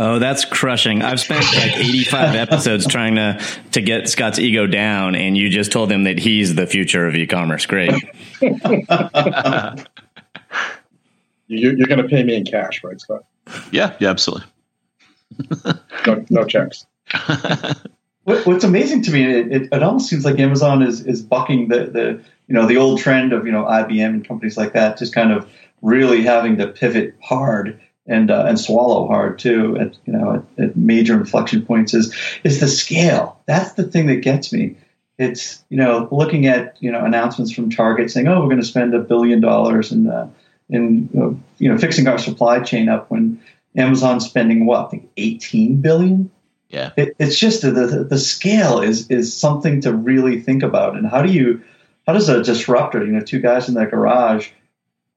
Oh, that's crushing. I've spent like 85 episodes trying to, to get Scot's ego down, and you just told him that he's the future of e commerce. Great. you're, you're going to pay me in cash, right, Scot? Yeah, yeah, absolutely. no, no checks. What's amazing to me, it, it, it, almost seems like Amazon is, is bucking the, the you know the old trend of you know IBM and companies like that, just kind of really having to pivot hard and uh, and swallow hard too at you know at, at, major inflection points is is the scale. That's the thing that gets me. It's you know looking at you know announcements from Target saying oh we're going to spend a billion dollars in uh, in uh, you know fixing our supply chain up when Amazon's spending what I think 18 billion. Yeah, it, it's just the, the the scale is is something to really think about. And how do you how does a disruptor you know two guys in their garage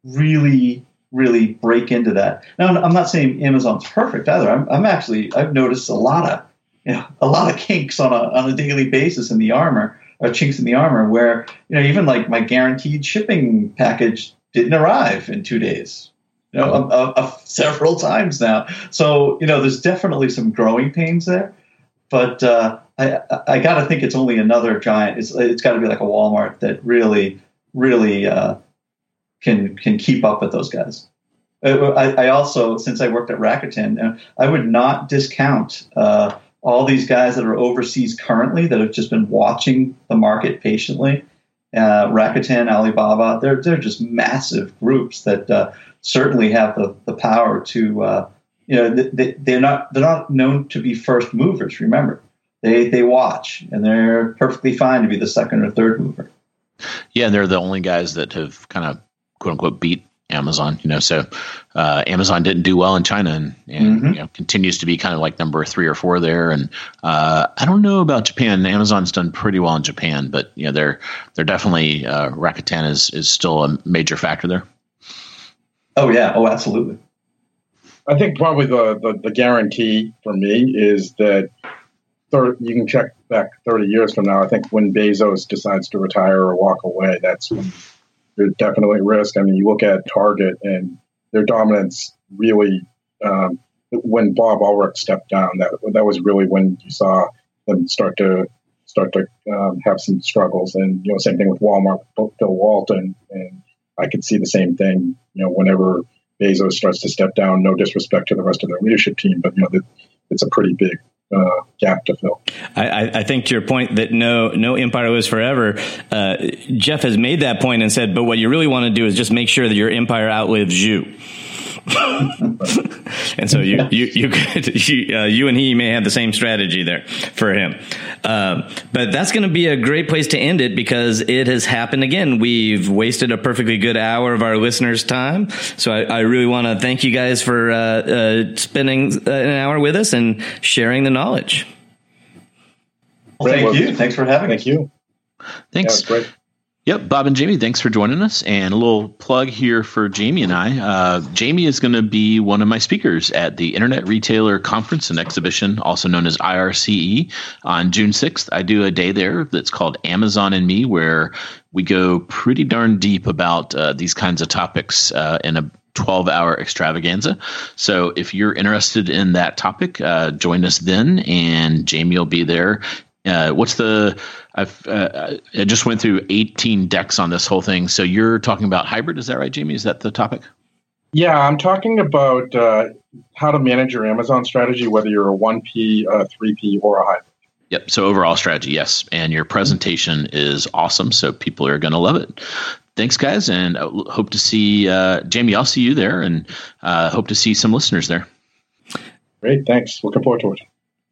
really really break into that. Now, I'm not saying Amazon's perfect either. I'm, I'm actually I've noticed a lot of you know a lot of kinks on a on a daily basis in the armor or chinks in the armor where you know even like my guaranteed shipping package didn't arrive in two days. You know, a, a, a, several times now. So you know, there's definitely some growing pains there, but uh, I I got to think it's only another giant. It's it's got to be like a Walmart that really really uh, can can keep up with those guys. Uh, I, I also, since I worked at Rakuten, uh, I would not discount uh, all these guys that are overseas currently that have just been watching the market patiently. Uh, Rakuten, Alibaba, they're they're just massive groups that uh, certainly have the, the power to uh, you know they, they're not they're not known to be first movers. Remember, they they watch and they're perfectly fine to be the second or third mover. Yeah, and they're the only guys that have kind of quote unquote beat Amazon. You know, so uh, Amazon didn't do well in China and, and mm-hmm. you know, continues to be kind of like number three or four there. And uh, I don't know about Japan. Amazon's done pretty well in Japan, but you know they're they're definitely uh, Rakuten is is still a major factor there. Oh yeah, oh absolutely. I think probably the, the, the guarantee for me is that you can check back 30 years from now. I think when Bezos decides to retire or walk away, that's when there's definitely risk. I mean, you look at Target and their dominance really um, when Bob Ulrich stepped down. That that was really when you saw them start to start to um, have some struggles. And you know, same thing with Walmart, Bill Walton, and I could see the same thing. You know, whenever Bezos starts to step down, no disrespect to the rest of their leadership team, but you know, it's a pretty big uh, gap to fill. I, I, think your point that no no empire lives forever. Uh, Jeff has made that point and said, but what you really want to do is just make sure that your empire outlives you. and so you you you could, you, uh, you, and he may have the same strategy there for him. Uh, but that's going to be a great place to end it because it has happened again. We've wasted a perfectly good hour of our listeners' time. So I, I really want to thank you guys for uh, uh spending uh, an hour with us and sharing the knowledge. Well, thank you. Thanks for having thank us. Thank you. Thanks. Yep, Bob and Jamie, thanks for joining us. And a little plug here for Jamie and I. Uh, Jamie is going to be one of my speakers at the Internet Retailer Conference and Exhibition, also known as IRCE, on June 6th. I do a day there that's called Amazon and Me, where we go pretty darn deep about uh, these kinds of topics uh, in a 12 hour extravaganza. So if you're interested in that topic, uh, join us then, and Jamie will be there. Uh, what's the I've uh, I just went through 18 decks on this whole thing. So you're talking about hybrid, is that right, Jamie? Is that the topic? Yeah, I'm talking about uh, how to manage your Amazon strategy, whether you're a 1P, a 3P, or a hybrid. Yep. So overall strategy, yes. And your presentation is awesome. So people are going to love it. Thanks, guys, and I hope to see uh, Jamie. I'll see you there, and uh, hope to see some listeners there. Great. Thanks. Looking forward to it.